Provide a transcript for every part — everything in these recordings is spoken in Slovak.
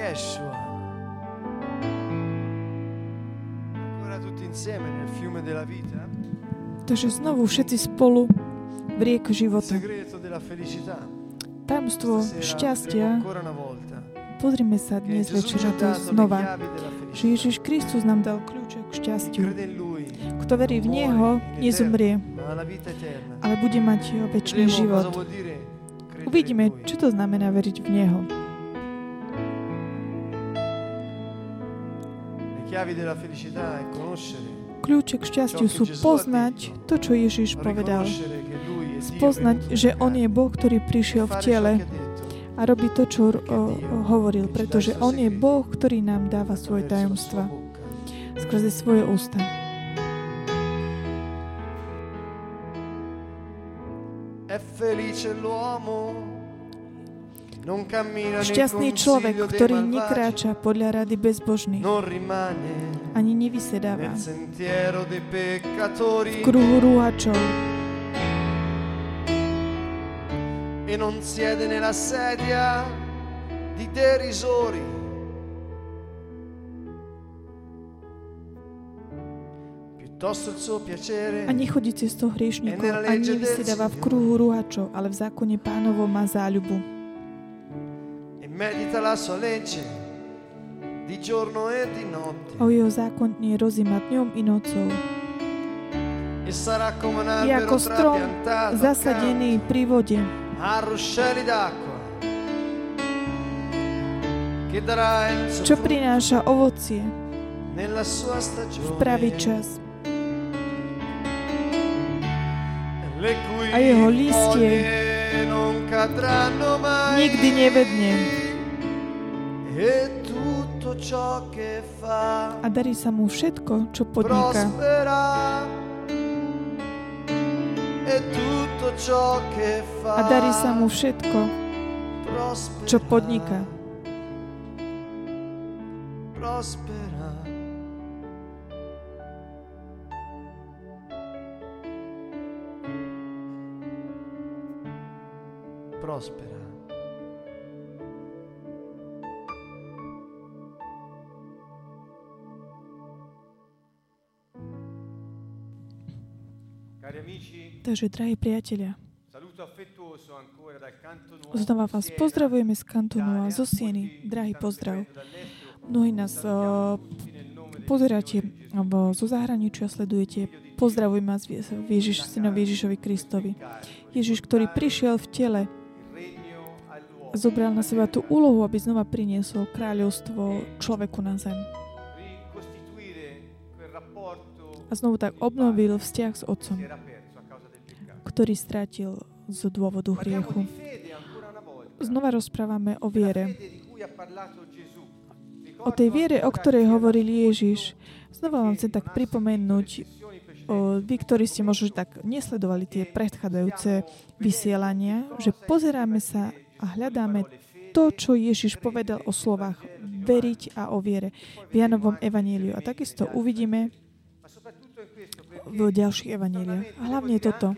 Yeshua. Ancora tutti insieme nel fiume della vita. Takže znovu všetci spolu v rieku života. Tajomstvo šťastia. Pozrime sa dnes večer na to znova, že. Ježiš Kristus nám dal kľúče k šťastiu. Kto verí v Neho, nezomrie, ale bude mať väčší Vedremo život. Uvidíme, čo to znamená veriť v Neho. Kľúče k šťastiu sú poznať to, čo Ježiš povedal. Dio Spoznať, že On je Boh, ktorý prišiel v tele a robí to, čo hovoril, pretože On je Boh, ktorý nám dáva svoje tajomstva. skrze svoje ústa. È felice l'uomo Šťastný človek, ktorý nekráča podľa rady bezbožných, ani nevysedáva v kruhu rúhačov e non siede nella sedia di derisori. A nechodí cestou hriešnikov, ani nevysedáva v kruhu rúhačov, ale v zákone pánovo má záľubu. Medita la sua legge di giorno e di notte. O jeho zákon nie rozíma dňom i nocou. E sarà come un albero ako strom zasadený pri vode, a ruscelli d'acqua che darà il suo čo prináša ovocie nella sua v stagione pravý čas. A jeho listie Nikdy nevedne a darí sa mu všetko, čo podniká. prospera. E tutto ciò che fa. A darí sa mu všetko, prospera. čo podniká. prospera. Prospera Takže, drahí priatelia, znova vás pozdravujeme z kantonu a zo Sieny. Drahý pozdrav. Mnohí nás uh, pozeráte alebo zo zahraničia sledujete. Pozdravujem vás v Ježiš, synovi Ježišovi Kristovi. Ježiš, ktorý prišiel v tele, zobral na seba tú úlohu, aby znova priniesol kráľovstvo človeku na zem. A znovu tak obnovil vzťah s Otcom, ktorý strátil z dôvodu hriechu. Znova rozprávame o viere. O tej viere, o ktorej hovoril Ježiš. Znova vám chcem tak pripomenúť, o, vy, ktorí ste možno tak nesledovali tie predchádzajúce vysielania, že pozeráme sa a hľadáme to, čo Ježiš povedal o slovách veriť a o viere v Janovom evaníliu. A takisto uvidíme v ďalších evaníliach. A hlavne toto.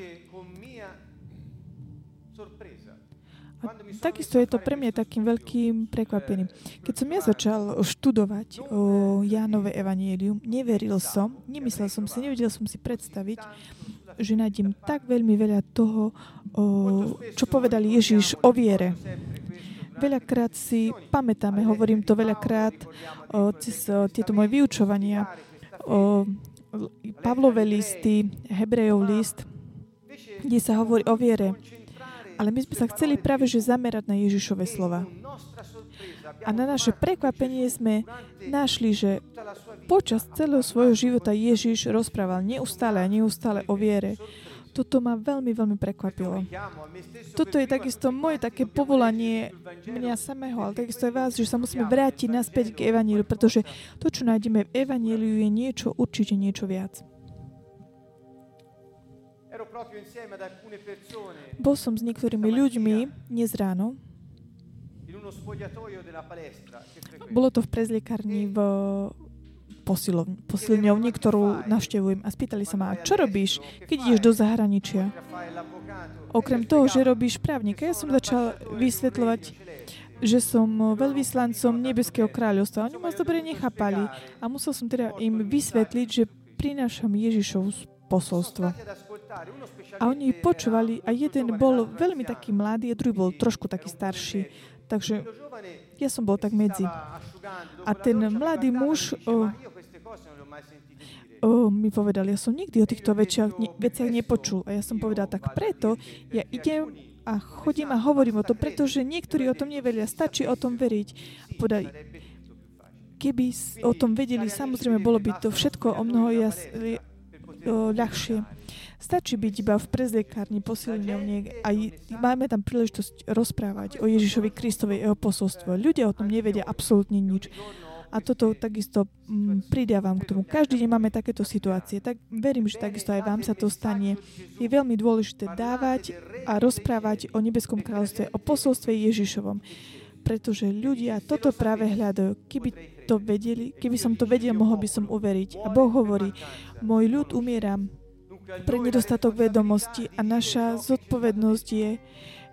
A takisto je to pre mňa takým veľkým prekvapením. Keď som ja začal študovať o Jánove evanílium, neveril som, nemyslel som si, nevedel som si predstaviť, že nájdem tak veľmi veľa toho, čo povedal Ježiš o viere. Veľakrát si pamätáme, hovorím to veľakrát cez tieto moje vyučovania, o Pavlové listy, Hebrejov list, kde sa hovorí o viere. Ale my sme sa chceli práve že zamerať na Ježišove slova. A na naše prekvapenie sme našli, že počas celého svojho života Ježiš rozprával neustále a neustále o viere. Toto ma veľmi, veľmi prekvapilo. Toto je takisto moje také povolanie mňa samého, ale takisto aj vás, že sa musíme vrátiť naspäť k Evaníliu, pretože to, čo nájdeme v Evaníliu, je niečo, určite niečo viac. Bol som s niektorými ľuďmi dnes ráno. Bolo to v prezliekárni v posilovni, posilňovni, ktorú navštevujem. A spýtali sa ma, čo robíš, keď ideš do zahraničia? Okrem toho, že robíš právnika, ja som začal vysvetľovať, že som veľvyslancom Nebeského kráľovstva. Oni ma dobre nechápali a musel som teda im vysvetliť, že prinášam Ježišov posolstvo. A oni počúvali a jeden bol veľmi taký mladý a druhý bol trošku taký starší. Takže ja som bol tak medzi. A ten mladý muž o, mi povedal, ja som nikdy o týchto veciach, ne, veciach nepočul. A ja som povedal, tak preto ja idem a chodím a hovorím o tom, pretože niektorí o tom nevedia. Stačí o tom veriť. Povedali, keby o tom vedeli, samozrejme, bolo by to všetko o mnoho jas, ľahšie. Stačí byť iba v prezliekárni posilňovne a máme tam príležitosť rozprávať o Ježišovi Kristovej jeho posolstvo. Ľudia o tom nevedia absolútne nič. A toto takisto mm, pridávam k tomu. Každý deň máme takéto situácie. Tak verím, že takisto aj vám sa to stane. Je veľmi dôležité dávať a rozprávať o nebeskom kráľovstve, o posolstve Ježišovom. Pretože ľudia toto práve hľadajú. Keby to vedeli, keby som to vedel, mohol by som uveriť. A Boh hovorí, môj ľud umiera pre nedostatok vedomosti a naša zodpovednosť je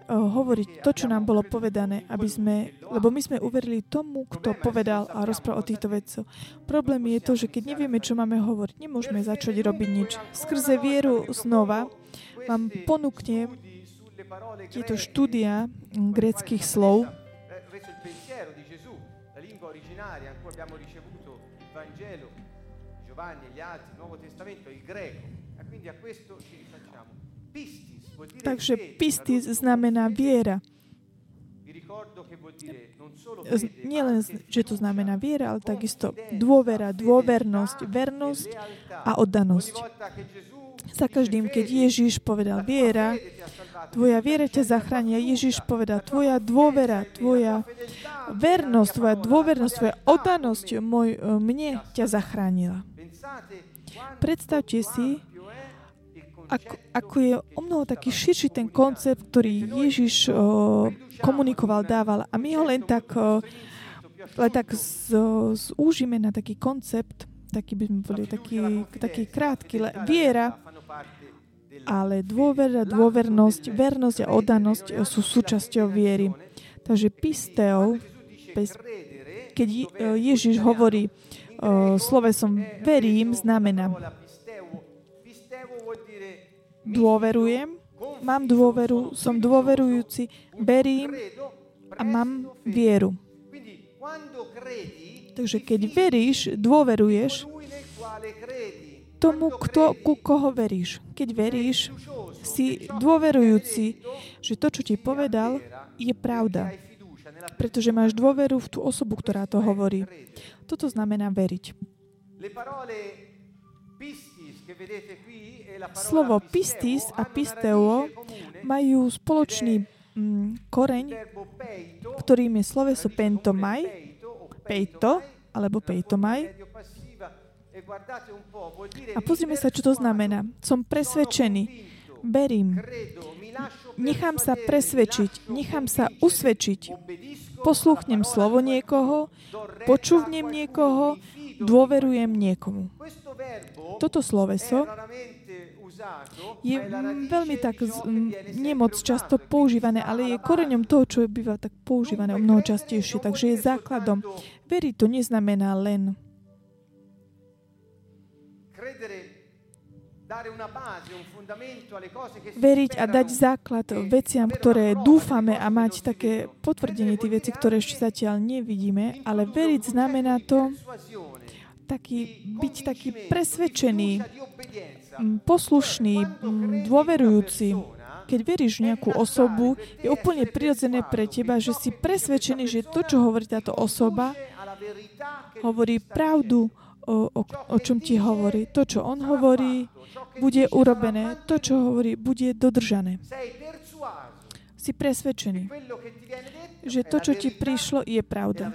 hovoriť to, čo nám bolo povedané, aby sme, lebo my sme uverili tomu, kto povedal a rozprával o týchto veciach. Problém je to, že keď nevieme, čo máme hovoriť, nemôžeme začať robiť nič. Skrze vieru znova vám ponúkne tieto štúdia greckých slov, Giovanni, gli altri, Nuovo Testamento, il greco. Takže pistis znamená viera. Nielen, že to znamená viera, ale takisto dôvera, dôvernosť, vernosť a oddanosť. Za každým, keď Ježiš povedal viera, tvoja viera ťa zachránia. Ježiš povedal, tvoja dôvera, tvoja vernosť, tvoja dôvernosť, tvoja oddanosť môj, mne ťa zachránila. Predstavte si, ako, ako je o mnoho taký širší ten koncept, ktorý Ježiš o, komunikoval, dával. A my ho len tak, o, len tak z, zúžime na taký koncept, taký by sme boli, taký, taký krátky, le, viera, ale dôvera, dôvernosť, vernosť a oddanosť sú súčasťou viery. Takže pisteo, keď Ježiš hovorí slovesom verím, znamená dôverujem, mám dôveru, som dôverujúci, verím a mám vieru. Takže keď veríš, dôveruješ tomu, kto, ku koho veríš. Keď veríš, si dôverujúci, že to, čo ti povedal, je pravda. Pretože máš dôveru v tú osobu, ktorá to hovorí. Toto znamená veriť. Slovo pistis a pisteo majú spoločný mm, koreň, ktorým je sloveso pentomaj, peito, alebo peitomaj. A pozrime sa, čo to znamená. Som presvedčený, verím, nechám sa presvedčiť, nechám sa usvedčiť, posluchnem slovo niekoho, počúvnem niekoho, dôverujem niekomu. Toto sloveso je veľmi tak nemoc často používané, ale je koreňom toho, čo býva tak používané o mnoho častejšie, takže je základom. Veriť to neznamená len veriť a dať základ veciam, ktoré dúfame a mať také potvrdenie tých vecí, ktoré ešte zatiaľ nevidíme, ale veriť znamená to taký, byť taký presvedčený poslušný, dôverujúci, keď veríš nejakú osobu, je úplne prirodzené pre teba, že si presvedčený, že to, čo hovorí táto osoba, hovorí pravdu, o, o, o čom ti hovorí. To, čo on hovorí, bude urobené. To, čo hovorí, bude dodržané. Si presvedčený, že to, čo ti prišlo, je pravda.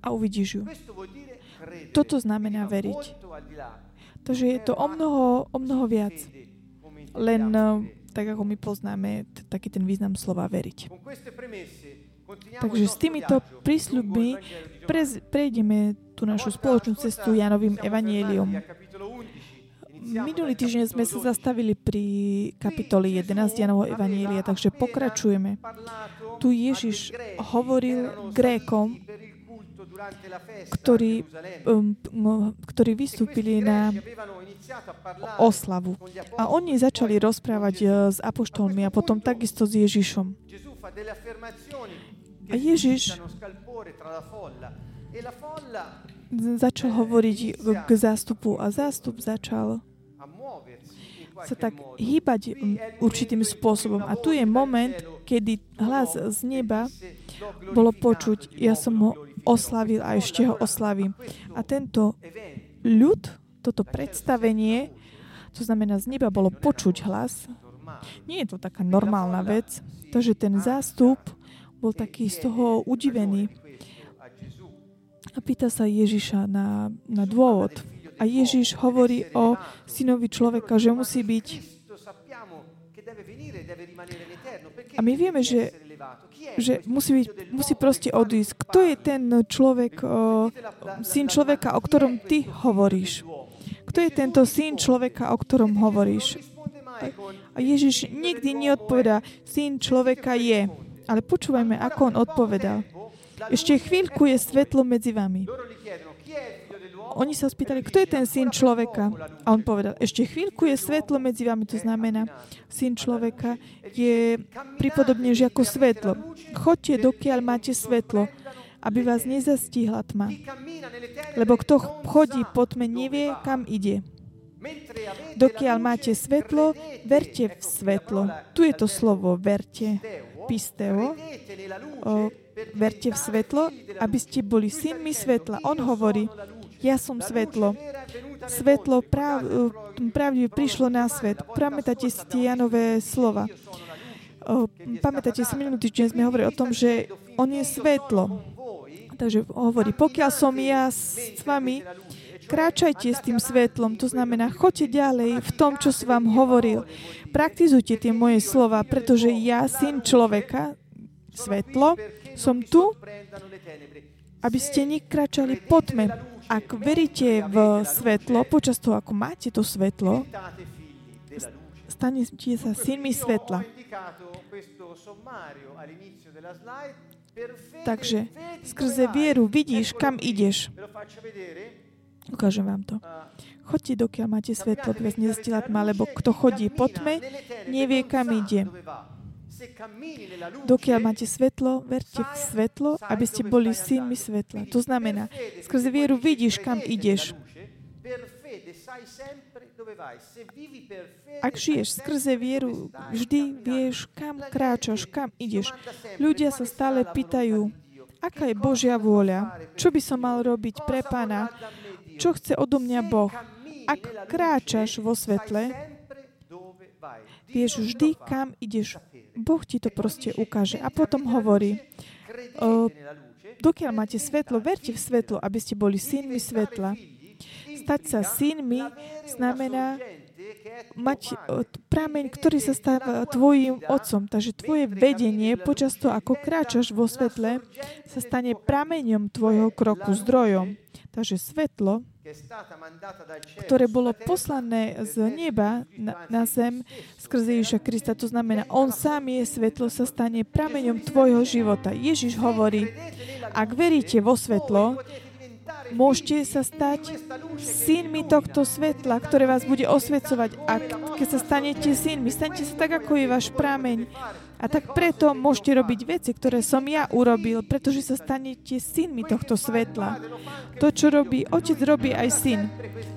A uvidíš ju. Toto znamená veriť. Takže je to o mnoho, o mnoho viac. Len eh, tak, ako my poznáme taký ten význam slova veriť. Takže s týmito prísľubmi prejdeme tú našu spoločnú cestu Janovým evanielium. Minulý týždeň sme sa zastavili pri kapitoli 11 Janovho Evanielia, takže pokračujeme. Tu Ježiš hovoril Grékom, ktorí, um, ktorí vystúpili na oslavu. A oni začali rozprávať uh, s apoštolmi a potom takisto s Ježišom. A Ježiš začal hovoriť k zástupu a zástup začal sa tak hýbať určitým spôsobom. A tu je moment, kedy hlas z neba bolo počuť, ja som ho oslavil a ešte ho oslavím. A tento ľud, toto predstavenie, to znamená z neba bolo počuť hlas, nie je to taká normálna vec, takže ten zástup bol taký z toho udivený. A pýta sa Ježiša na, na dôvod. A Ježiš hovorí o synovi človeka, že musí byť. A my vieme, že, že musí, byť, musí proste odísť. Kto je ten človek, o, syn človeka, o ktorom ty hovoríš? Kto je tento syn človeka, o ktorom hovoríš? A Ježiš nikdy neodpovedá, syn človeka je. Ale počúvajme, ako on odpovedal. Ešte chvíľku je svetlo medzi vami. Oni sa spýtali, kto je ten syn človeka? A on povedal, ešte chvíľku je svetlo medzi vami. To znamená, syn človeka je pripodobne ako svetlo. Chodte, dokiaľ máte svetlo, aby vás nezastihla tma. Lebo kto chodí po tme, nevie, kam ide. Dokiaľ máte svetlo, verte v svetlo. Tu je to slovo verte, pisteo, o, verte v svetlo, aby ste boli synmi svetla. On hovorí, ja som svetlo. Svetlo práv, pravdive prišlo na svet. Pamätáte si tie Janové slova. Pamätáte si, minulý týždeň sme hovorili o tom, že on je svetlo. Takže hovorí, pokiaľ som ja s vami, kráčajte s tým svetlom, to znamená, choďte ďalej v tom, čo som vám hovoril. Praktizujte tie moje slova, pretože ja, syn človeka, svetlo, som tu, aby ste nekračali po tme. Ak veríte v svetlo, počas toho, ako máte to svetlo, stanete sa synmi svetla. Takže skrze vieru vidíš, kam ideš. Ukážem vám to. Choďte, dokiaľ máte svetlo, vás nezastila tma, lebo kto chodí po tme, nevie, kam ide. Dokiaľ máte svetlo, verte v svetlo, aby ste boli synmi svetla. To znamená, skrze vieru vidíš, kam ideš. Ak žiješ skrze vieru, vždy vieš, kam kráčaš, kam ideš. Ľudia sa stále pýtajú, aká je Božia vôľa? Čo by som mal robiť pre Pána? Čo chce odo mňa Boh? Ak kráčaš vo svetle, vieš vždy, kam ideš. Boh ti to proste ukáže. A potom hovorí, dokiaľ máte svetlo, verte v svetlo, aby ste boli synmi svetla. Stať sa synmi znamená mať prameň, ktorý sa stáva tvojim otcom. Takže tvoje vedenie počas toho, ako kráčaš vo svetle, sa stane prameňom tvojho kroku, zdrojom. Takže svetlo ktoré bolo poslané z neba na, na zem skrze Ježiša Krista. To znamená, On sám je svetlo, sa stane prameňom tvojho života. Ježiš hovorí, ak veríte vo svetlo, môžete sa stať synmi tohto svetla, ktoré vás bude osvecovať. A keď sa stanete synmi, stanete sa tak, ako je váš prameň. A tak preto môžete robiť veci, ktoré som ja urobil, pretože sa stanete synmi tohto svetla. To, čo robí otec, robí aj syn.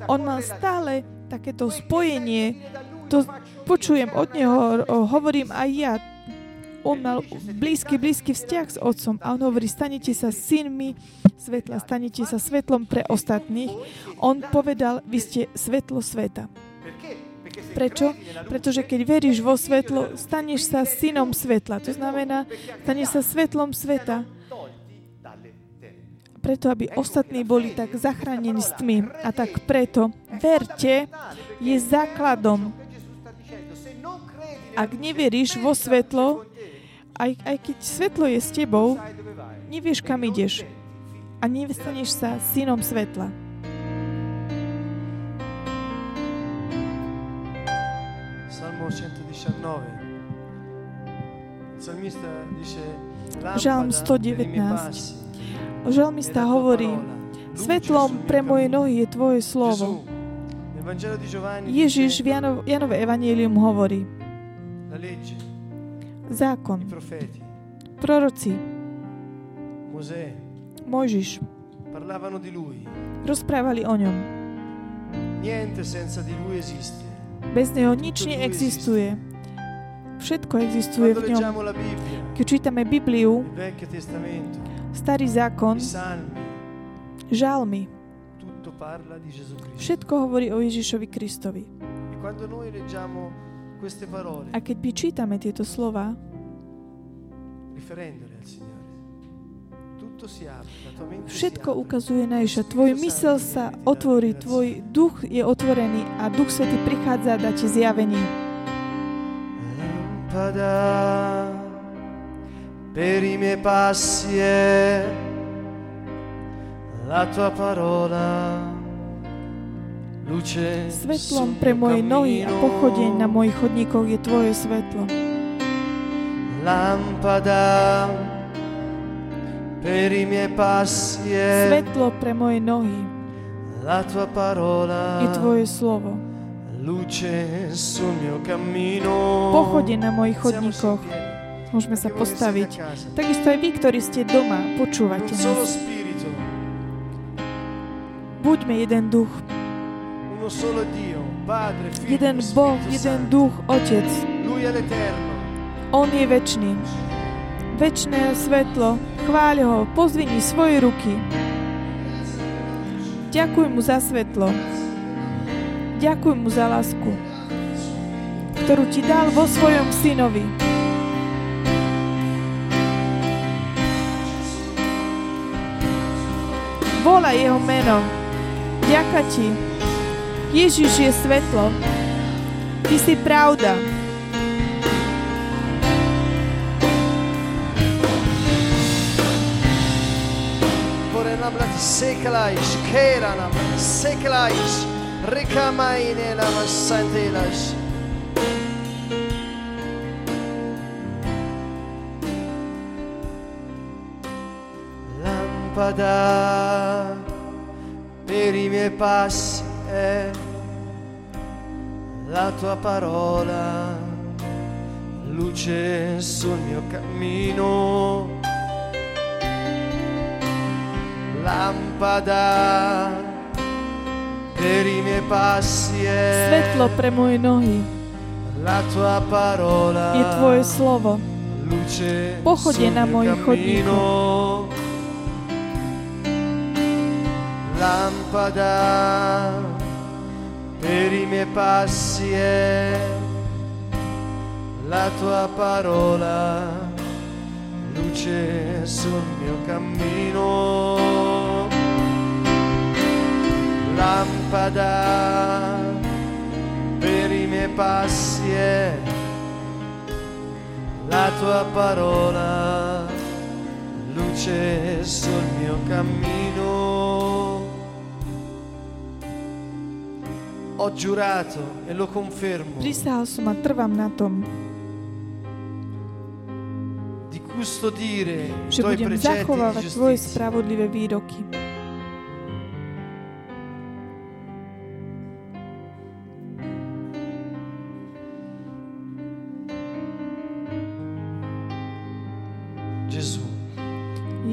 On mal stále takéto spojenie, to počujem od neho, hovorím aj ja, on mal blízky, blízky vzťah s otcom a on hovorí, stanete sa synmi svetla, stanete sa svetlom pre ostatných. On povedal, vy ste svetlo sveta. Prečo? Pretože keď veríš vo svetlo, staneš sa synom svetla. To znamená, staneš sa svetlom sveta. Preto, aby ostatní boli tak zachránení s tmy. A tak preto, verte, je základom. Ak neveríš vo svetlo, aj, aj keď svetlo je s tebou, nevieš, kam ideš. A nestaneš sa synom svetla. Dice Žalm "Lampada per i miei 119. passi Žalmista hovorí, svetlom pre moje cammino." nohy je Tvoje slovo. Ježiš v Janov, Janove Evangelium hovorí, zákon, proroci, Mojžiš rozprávali o ňom. Bez neho nič neexistuje. Všetko existuje v ňom. Keď čítame Bibliu, Starý zákon, žalmy, všetko hovorí o Ježišovi Kristovi. E A keď my čítame tieto slova, všetko ukazuje na Ježiša. Tvoj mysel sa otvorí, tvoj duch je otvorený a Duch Svetý prichádza a dá ti zjavenie. Lampada per i miei passi è la tua parola. Luce Svetlom pre moje nohy a pochodeň na mojich chodníkoch je Tvoje svetlo. Lampada per i miei passi è Svetlo pre moje nohy la tua parola. je Tvoje slovo. Pochodeň na mojich chodníkoch. Môžeme sa postaviť. Takisto aj vy, ktorí ste doma, počúvate nás. Buďme jeden duch, jeden Boh, jeden duch, Otec. On je väčší. Večné svetlo, chváľ ho, pozvini svoje ruky. Ďakuj mu za svetlo. Ďakuj mu za lásku, ktorú ti dal vo svojom synovi. Volaj jeho meno. Ďaká ti. Ježiš je svetlo. Ty si pravda. Vorenablat sekalaish, keranablat sekalaish, rekamaine namasantelas. Lampada per i miei passi è la tua parola, luce sul mio cammino. lampada Svetlo pre moje nohy. la tua parola. Je Tvoje slovo. luce Pochodie na mojich cammino. Lampada per i miei passi è la tua parola. Luce sul mio cammino. Lampada per i miei passi è la tua parola, luce sul mio cammino. Ho giurato e lo confermo Prisahal som a trvám na tom, di custodire i tuoi precetti Tvoje spravodlivé výroky.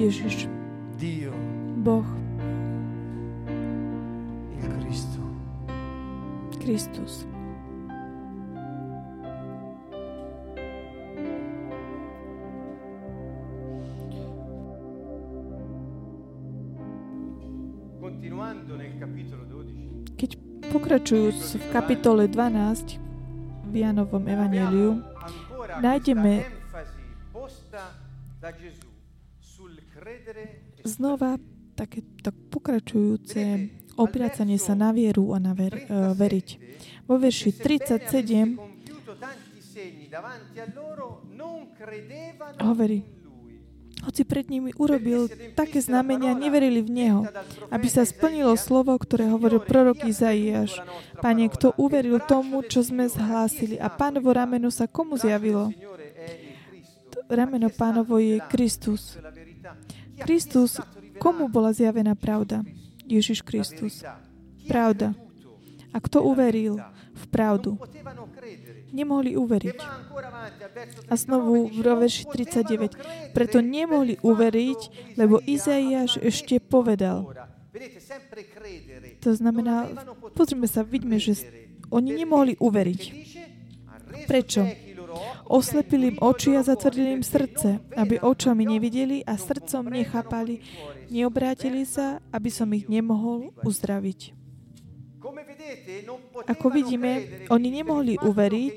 Ježiš, Dio, Boh, il Cristo. Kristus. Continuando nel capitolo 12, Keď pokračujúc v kapitole 12 v Janovom ancora nájdeme- znova také tak pokračujúce obracanie sa na vieru a na ver, uh, veriť. Vo verši 37 compiuto tanti segni davanti a loro, non credevano Hovorí. hoci pred nimi urobil také znamenia, neverili v Neho, aby sa splnilo slovo, ktoré hovoril prorok Izaiáš. Pane, kto uveril tomu, čo sme zhlásili a pánovo rameno sa komu zjavilo? Rameno pánovo je Kristus. Kristus, komu bola zjavená pravda? Ježiš Kristus. Pravda. A kto uveril v pravdu? nemohli uveriť. A znovu v verši 39. Preto nemohli uveriť, lebo Izaiáš ešte povedal. To znamená, pozrime sa, vidíme, že oni nemohli uveriť. Prečo? Oslepili im oči a zatvrdili im srdce, aby očami nevideli a srdcom nechápali, neobrátili sa, aby som ich nemohol uzdraviť. Ako vidíme, oni nemohli uveriť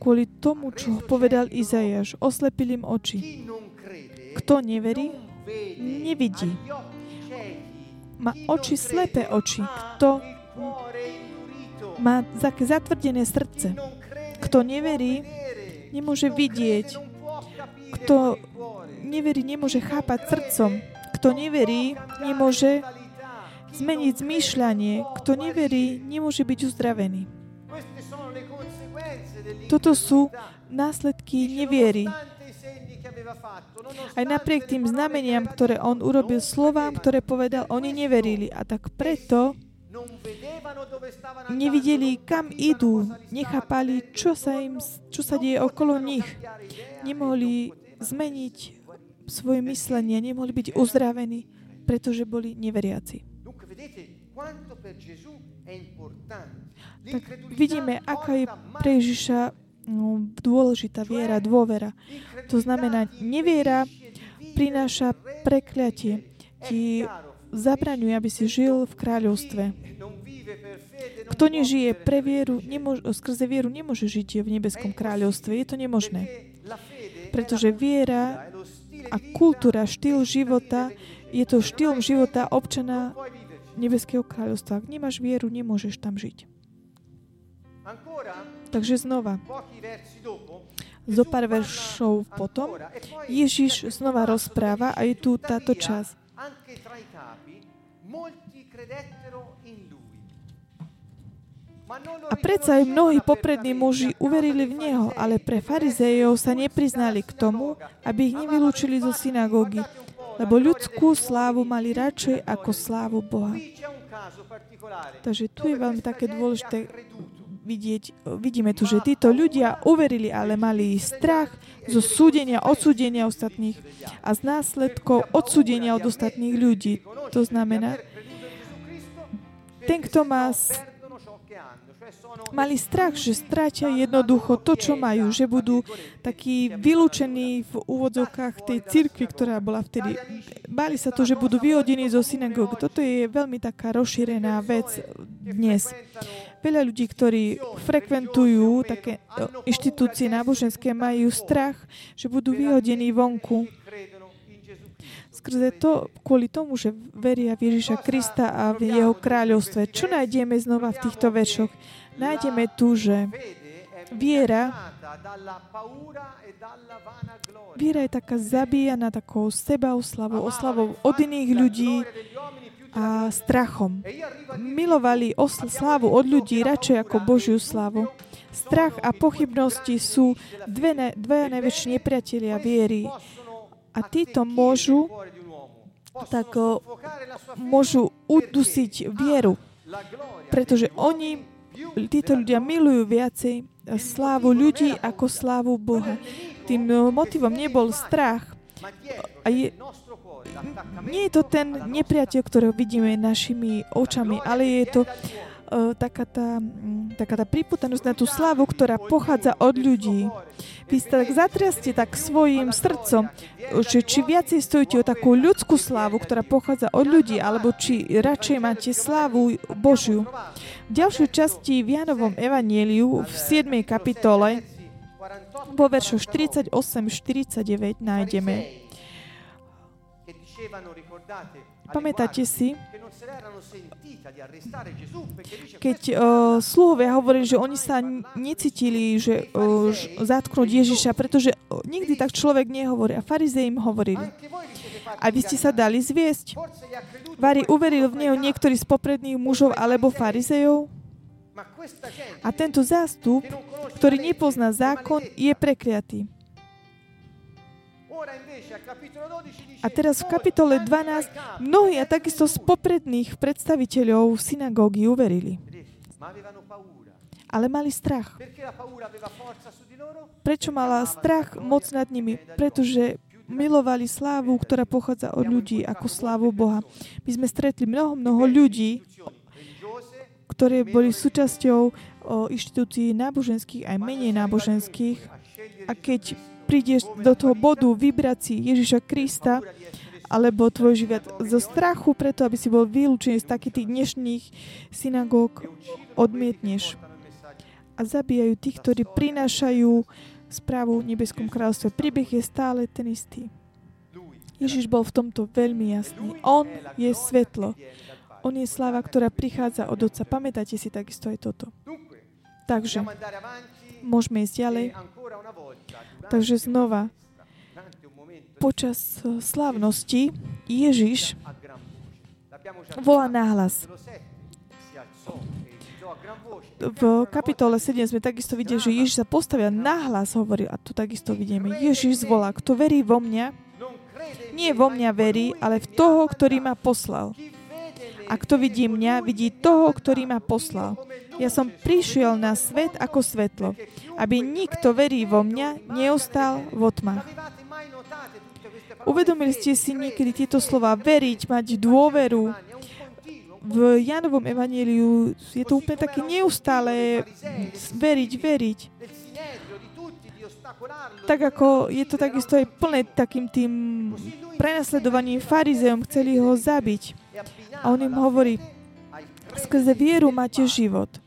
kvôli tomu, čo povedal Izajáš. Oslepili im oči. Kto neverí, nevidí. Má oči slepé oči. Kto má zatvrdené srdce. Kto neverí, nemôže vidieť. Kto neverí, nemôže chápať srdcom. Kto neverí, nemôže zmeniť zmýšľanie. Kto neverí, nemôže byť uzdravený. Toto sú následky neviery. Aj napriek tým znameniam, ktoré on urobil slovám, ktoré povedal, oni neverili. A tak preto nevideli, kam idú, nechápali, čo sa, im, čo sa deje okolo nich. Nemohli zmeniť svoje myslenie, nemohli byť uzdravení, pretože boli neveriaci. Tak vidíme, aká je pre Ježiša no, dôležitá viera, dôvera. To znamená, neviera prináša prekliatie. Ti zabraňuje, aby si žil v kráľovstve. Kto nežije pre vieru, nemôže, skrze vieru nemôže žiť v nebeskom kráľovstve. Je to nemožné. Pretože viera a kultúra, štýl života je to štýlom života občana nebeského kráľovstva. Ak nemáš vieru, nemôžeš tam žiť. Takže znova, zo pár veršov potom, Ježiš znova rozpráva a je tu táto čas. A predsa aj mnohí poprední muži uverili v Neho, ale pre farizejov sa nepriznali k tomu, aby ich nevylúčili zo synagógy, lebo ľudskú slávu mali radšej ako slávu Boha. Takže tu je veľmi také dôležité vidieť, vidíme tu, že títo ľudia uverili, ale mali strach zo súdenia, odsúdenia ostatných a z následkov odsúdenia od ostatných ľudí. To znamená, ten, kto má mali strach, že strátia jednoducho to, čo majú, že budú takí vylúčení v úvodzovkách tej cirkvi, ktorá bola vtedy. Báli sa to, že budú vyhodení zo synagóg. Toto je veľmi taká rozšírená vec dnes. Veľa ľudí, ktorí frekventujú také inštitúcie náboženské, majú strach, že budú vyhodení vonku skrze to, kvôli tomu, že veria v Ježiša Krista a v jeho kráľovstve. Čo nájdeme znova v týchto veršoch? Nájdeme tu, že viera Viera je taká zabíjana takou sebaoslavou, oslavou od iných ľudí a strachom. Milovali osl- slávu od ľudí radšej ako Božiu slavu. Strach a pochybnosti sú dve, dve najväčšie nepriatelia viery. A títo môžu tak môžu udusiť vieru, pretože oni, títo ľudia milujú viacej slávu ľudí ako slávu Boha. Tým motivom nebol strach. A je, nie je to ten nepriateľ, ktorého vidíme našimi očami, ale je to uh, taká, tá, um, taká tá priputanosť na tú slávu, ktorá pochádza od ľudí. Vy sa tak zatriaste tak svojim srdcom, že či viacej stojíte o takú ľudskú slávu, ktorá pochádza od ľudí, alebo či radšej máte slávu Božiu. V ďalšej časti v Janovom evanieliu v 7. kapitole vo veršu 48-49 nájdeme Pamätáte si, keď "Questo è uh, sluhovia hovorili, že oni sa necítili, že uh, zatknúť Ježiša, pretože uh, nikdy tak človek nehovorí. A farizei im hovorili. A vy ste sa dali zviesť. Vary uveril v neho niektorý z popredných mužov alebo farizejov. A tento zástup, ktorý nepozná zákon, je prekliatý. A teraz v "Molti, kapitole anche 12 fra i capi, mnohí a takisto z Giuda". popredných predstaviteľov synagógy uverili. Ale mali strach. Prečo mala strach moc nad nimi? Pretože milovali slávu, ktorá pochádza od ľudí, ako slávu Boha. My sme stretli mnoho, mnoho ľudí, ktoré boli súčasťou o, inštitúcií náboženských aj menej náboženských. A keď prídeš do toho bodu vybrať si Ježiša Krista, alebo tvoj život zo strachu preto, aby si bol vylúčený z takých tých dnešných synagóg, odmietneš a zabíjajú tých, ktorí prinášajú správu v nebeskom kráľovstve. Príbeh je stále ten istý. Ježiš bol v tomto veľmi jasný. On je svetlo. On je sláva, ktorá prichádza od Otca. Pamätáte si takisto aj toto. Takže môžeme ísť ďalej. Takže znova, počas eh, slávnosti Ježiš volá fatto. nahlas. Capitolo 7 si alzò gridò a gran voce. V kapitole 7 sme takisto videli, že Ježiš sa postavil nahlas, hovoril, a tu takisto vidíme, Ježiš zvolá, kto verí vo mňa, nie vo mňa verí, ale v toho, ktorý ma poslal. A kto vidí mňa, vidí toho, ktorý ma poslal. Ja som prišiel na svet ako svetlo, aby nikto verí vo mňa neostal vo tmách. Uvedomili ste si niekedy tieto slova veriť, mať dôveru. V Janovom evaníliu je to úplne také neustále veriť, veriť. Tak ako je to takisto aj plné takým tým prenasledovaním farizeom, chceli ho zabiť. A on im hovorí, skrze vieru máte život.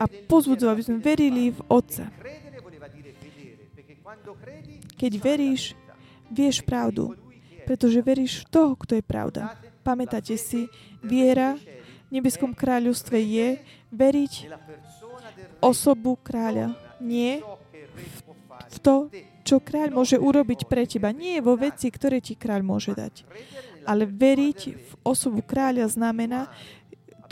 A era aby sme verili v. Otca. Keď veríš, vieš pravdu, pretože veríš v toho, kto je pravda. Pamätáte si, viera v nebeskom kráľovstve je veriť osobu kráľa. Nie v to, čo kráľ môže urobiť pre teba. Nie vo veci, ktoré ti kráľ môže dať. Ale veriť v osobu kráľa znamená,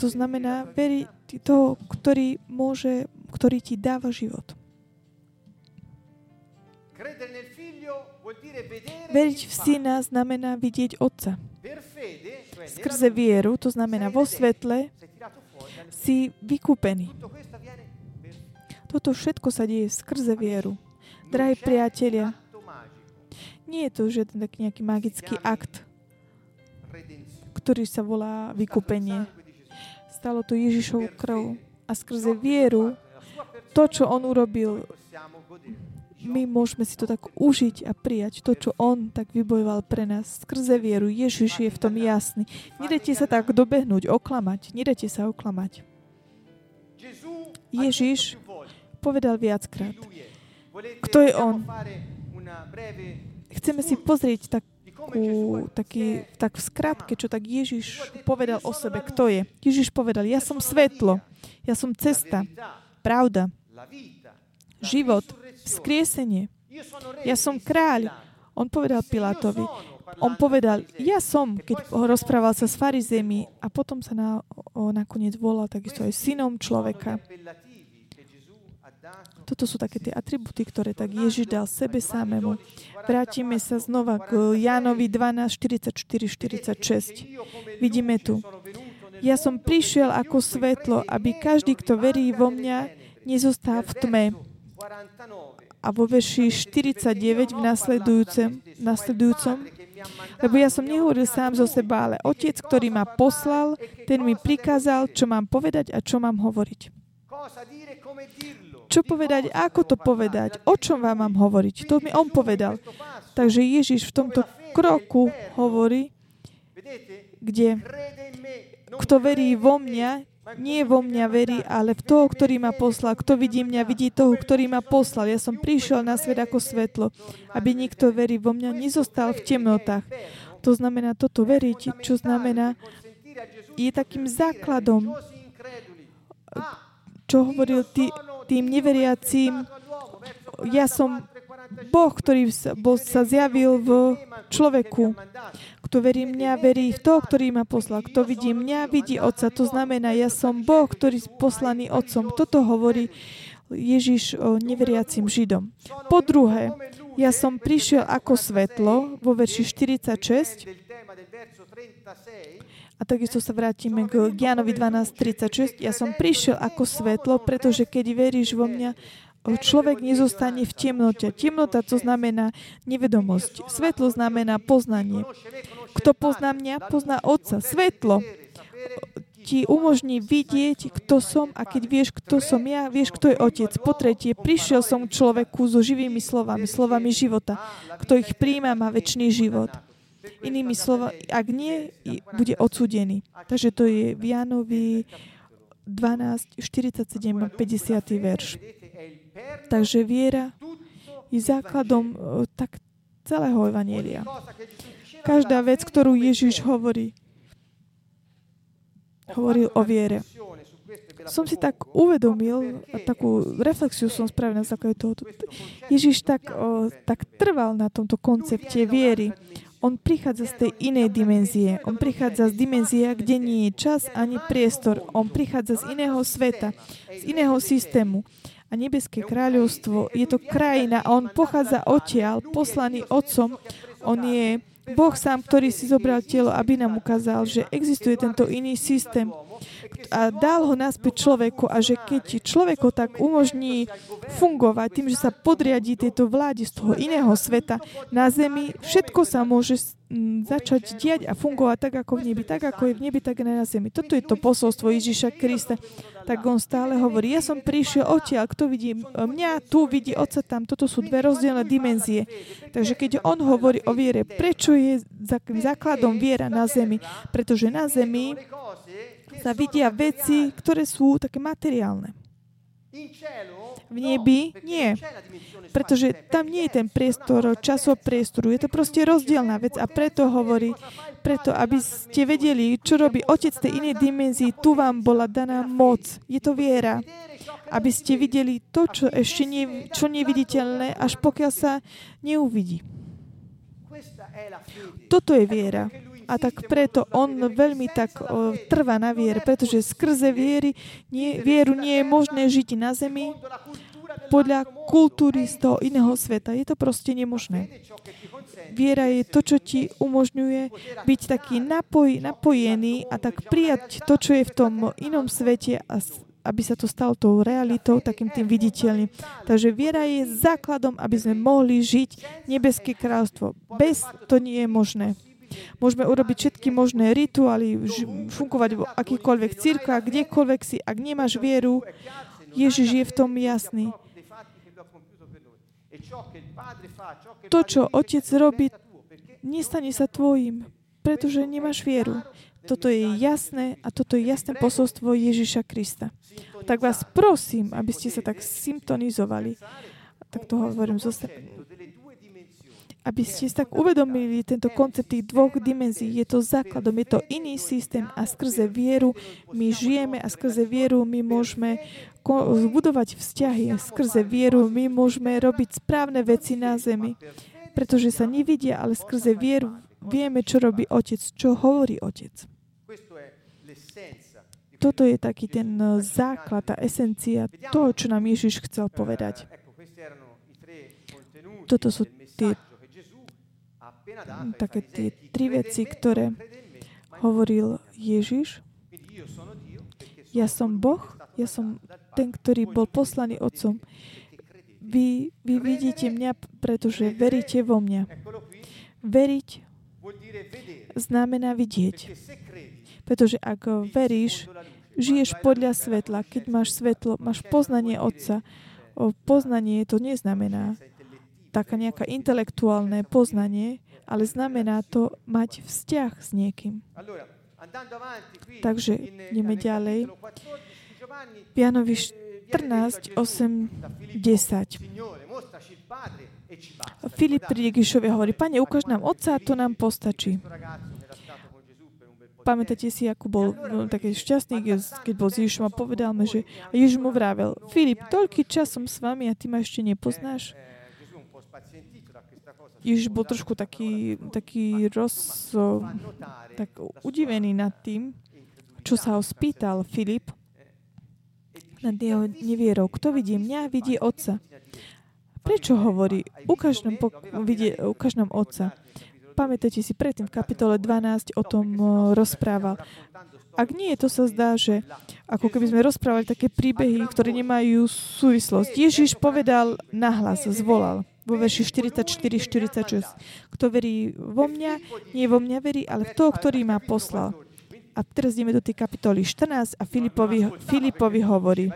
to znamená veriť toho, ktorý môže, ktorý ti dáva život. Veriť v syna znamená vidieť otca. Skrze vieru, to znamená vo svetle, si vykúpený. Toto všetko sa deje skrze vieru. Drahí priatelia, nie je to žiaden nejaký magický akt. Ktorý sa volá vykúpenie. Stalo to Ježišovou krvou. A skrze vieru, to, čo On urobil, my môžeme si to tak užiť a prijať. To, čo On tak vybojoval pre nás. Skrze vieru. Ježiš je v tom jasný. Nedajte sa tak dobehnúť, oklamať. Nedajte sa oklamať. Ježiš povedal viackrát. Kto je on? Chceme si pozrieť Gesù takú, taký, tak v skratke, čo tak Ježiš povedal o sebe. Kto je? Ježiš povedal, ja som svetlo, ja som cesta, pravda, život, vzkriesenie. Ja som kráľ. On povedal Disse, "Io Pilátovi, sono", on povedal, ja som, keď rozprával sa s farizemi a potom sa na, o, nakoniec volal takisto aj synom človeka. Sono gli appellativi che Gesù ha dato. Toto sú také tie atributy, ktoré tak Ježiš dal sebe samému. Vrátime sa znova k Jánovi 12, 44, 46. Vidíme tu. Ja som prišiel ako svetlo, aby každý, kto verí vo mňa, nezostal v tme. A vo verši 49 v nasledujúcom, nasledujúcom lebo ja som nehovoril sám zo seba, ale Otec, ktorý ma poslal, ten mi prikázal, čo mám povedať a čo mám hovoriť. Čo povedať, ako to povedať, o čom vám mám hovoriť. To mi on povedal. Takže Ježiš v tomto kroku hovorí, kde kto verí vo mňa, nie vo mňa verí, ale v toho, ktorý ma poslal. Kto vidí mňa, vidí toho, ktorý ma poslal. Ja som prišiel na svet ako svetlo, aby nikto verí vo mňa nezostal v temnotách. To znamená toto veriť, čo znamená, je takým základom, čo hovoril tý, tým neveriacím, ja som Boh, ktorý sa, zjavil v človeku. Kto verí mňa, verí v toho, ktorý ma poslal. Kto vidí mňa, vidí Otca. To znamená, ja som Boh, ktorý je poslaný Otcom. Toto hovorí Ježiš o neveriacim Židom. Po druhé, ja som prišiel ako svetlo vo verši 46 a takisto sa vrátime k Jánovi 12.36. Ja som prišiel ako svetlo, pretože keď veríš vo mňa, človek nezostane v temnote. Temnota to znamená nevedomosť. Svetlo znamená poznanie. Kto pozná mňa, pozná Otca. Svetlo ti umožní vidieť, kto som a keď vieš, kto som ja, vieš, kto je Otec. Po tretie, prišiel som človeku so živými slovami, slovami života. Kto ich príjma, má väčší život. Inými slovami, ak nie, bude odsudený. Takže to je v Jánovi 12, 47 a 50 verš. Takže viera je základom tak celého Evanielia. Každá vec, ktorú Ježiš hovorí, hovoril o viere. Som si tak uvedomil, a takú reflexiu som spravil na základe toho. Ježiš tak, o, tak trval na tomto koncepte viery. On prichádza z tej inej dimenzie. On prichádza z dimenzie, kde nie je čas ani priestor. On prichádza z iného sveta, z iného systému. A nebeské kráľovstvo je to krajina a on pochádza odtiaľ, poslaný otcom. On je Boh sám, ktorý si zobral telo, aby nám ukázal, že existuje tento iný systém a dal ho naspäť človeku a že keď človeku tak umožní fungovať tým, že sa podriadí tejto vláde z toho iného sveta na zemi, všetko sa môže začať diať a fungovať tak, ako v nebi, tak, ako je v nebi, tak aj na zemi. Toto je to posolstvo Ježiša Krista. Tak on stále hovorí, ja som prišiel odtiaľ, kto vidí mňa, tu vidí oca tam. Toto sú dve rozdielne dimenzie. Takže keď on hovorí o viere, prečo je základom viera na zemi? Pretože na zemi sa vidia veci, ktoré sú také materiálne. V nebi nie. Pretože tam nie je ten priestor časopriestoru. Je to proste rozdielna vec a preto hovorí, preto, aby ste vedeli, čo robí Otec tej inej dimenzii, tu vám bola daná moc. Je to viera. Aby ste videli to, čo ešte nie, čo neviditeľné, až pokiaľ sa neuvidí. Toto je viera. A tak preto on veľmi tak o, trvá na viere, pretože skrze viery, nie, vieru nie je možné žiť na zemi podľa kultúry z toho iného sveta. Je to proste nemožné. Viera je to, čo ti umožňuje byť taký napoj, napojený a tak prijať to, čo je v tom inom svete a aby sa to stalo tou realitou, takým tým viditeľným. Takže viera je základom, aby sme mohli žiť nebeské kráľstvo. Bez to nie je možné. Môžeme urobiť všetky možné rituály, fungovať v akýchkoľvek církvách, kdekoľvek si. Ak nemáš vieru, Ježiš je v tom jasný. To, čo Otec robí, nestane sa tvojim, pretože nemáš vieru. Toto je jasné a toto je jasné posolstvo Ježiša Krista. Tak vás prosím, aby ste sa tak symptonizovali. Tak to hovorím zo aby ste tak uvedomili tento koncept tých dvoch dimenzií. Je to základom, je to iný systém a skrze vieru my žijeme a skrze vieru my môžeme zbudovať vzťahy a skrze vieru my môžeme robiť správne veci na zemi. Pretože sa nevidia, ale skrze vieru vieme, čo robí Otec, čo hovorí Otec. Toto je taký ten eh, základ, tá esencia toho, čo nám Ježiš chcel povedať. Toto sú tie také tie tri veci, ktoré hovoril Ježiš. Ja som Boh, ja som ten, ktorý bol poslaný Otcom. Vy, vy vidíte mňa, pretože veríte vo mňa. Veriť znamená vidieť. Pretože ak veríš, žiješ podľa svetla. Keď máš svetlo, máš poznanie Otca. Poznanie to neznamená taká nejaká intelektuálne poznanie, ale znamená to mať vzťah s niekým. Takže ideme ďalej. Pianovi 14, 8, 10. mostraci il padre e ci basta. Filip príde k Ježišovi a hovorí, pane, ukáž nám otca a to nám postačí. Pamätáte si, ako bol no, taký šťastný, keď- bol s Ježišom a povedal mi, že Ježiš mu vravel, Filip, toľký čas som s vami a ty ma ešte nepoznáš? Ježiš bol trošku taký, taký roz, tak udivený nad tým, čo sa ho spýtal Filip nad jeho nevierou. Kto vidí mňa, vidí Otca. Prečo hovorí, ukáž nám, po, vidie, ukáž nám Otca. Pamätáte si, predtým v kapitole 12 o tom rozprával. Ak nie, to sa zdá, že ako keby sme rozprávali také príbehy, ktoré nemajú súvislosť. Ježiš povedal nahlas, zvolal vo verši 44-46. Kto verí vo mňa, nie vo mňa verí, ale v toho, ktorý ma poslal. A teraz ideme do tej kapitoly 14 a Filipovi, Filipovi hovorí.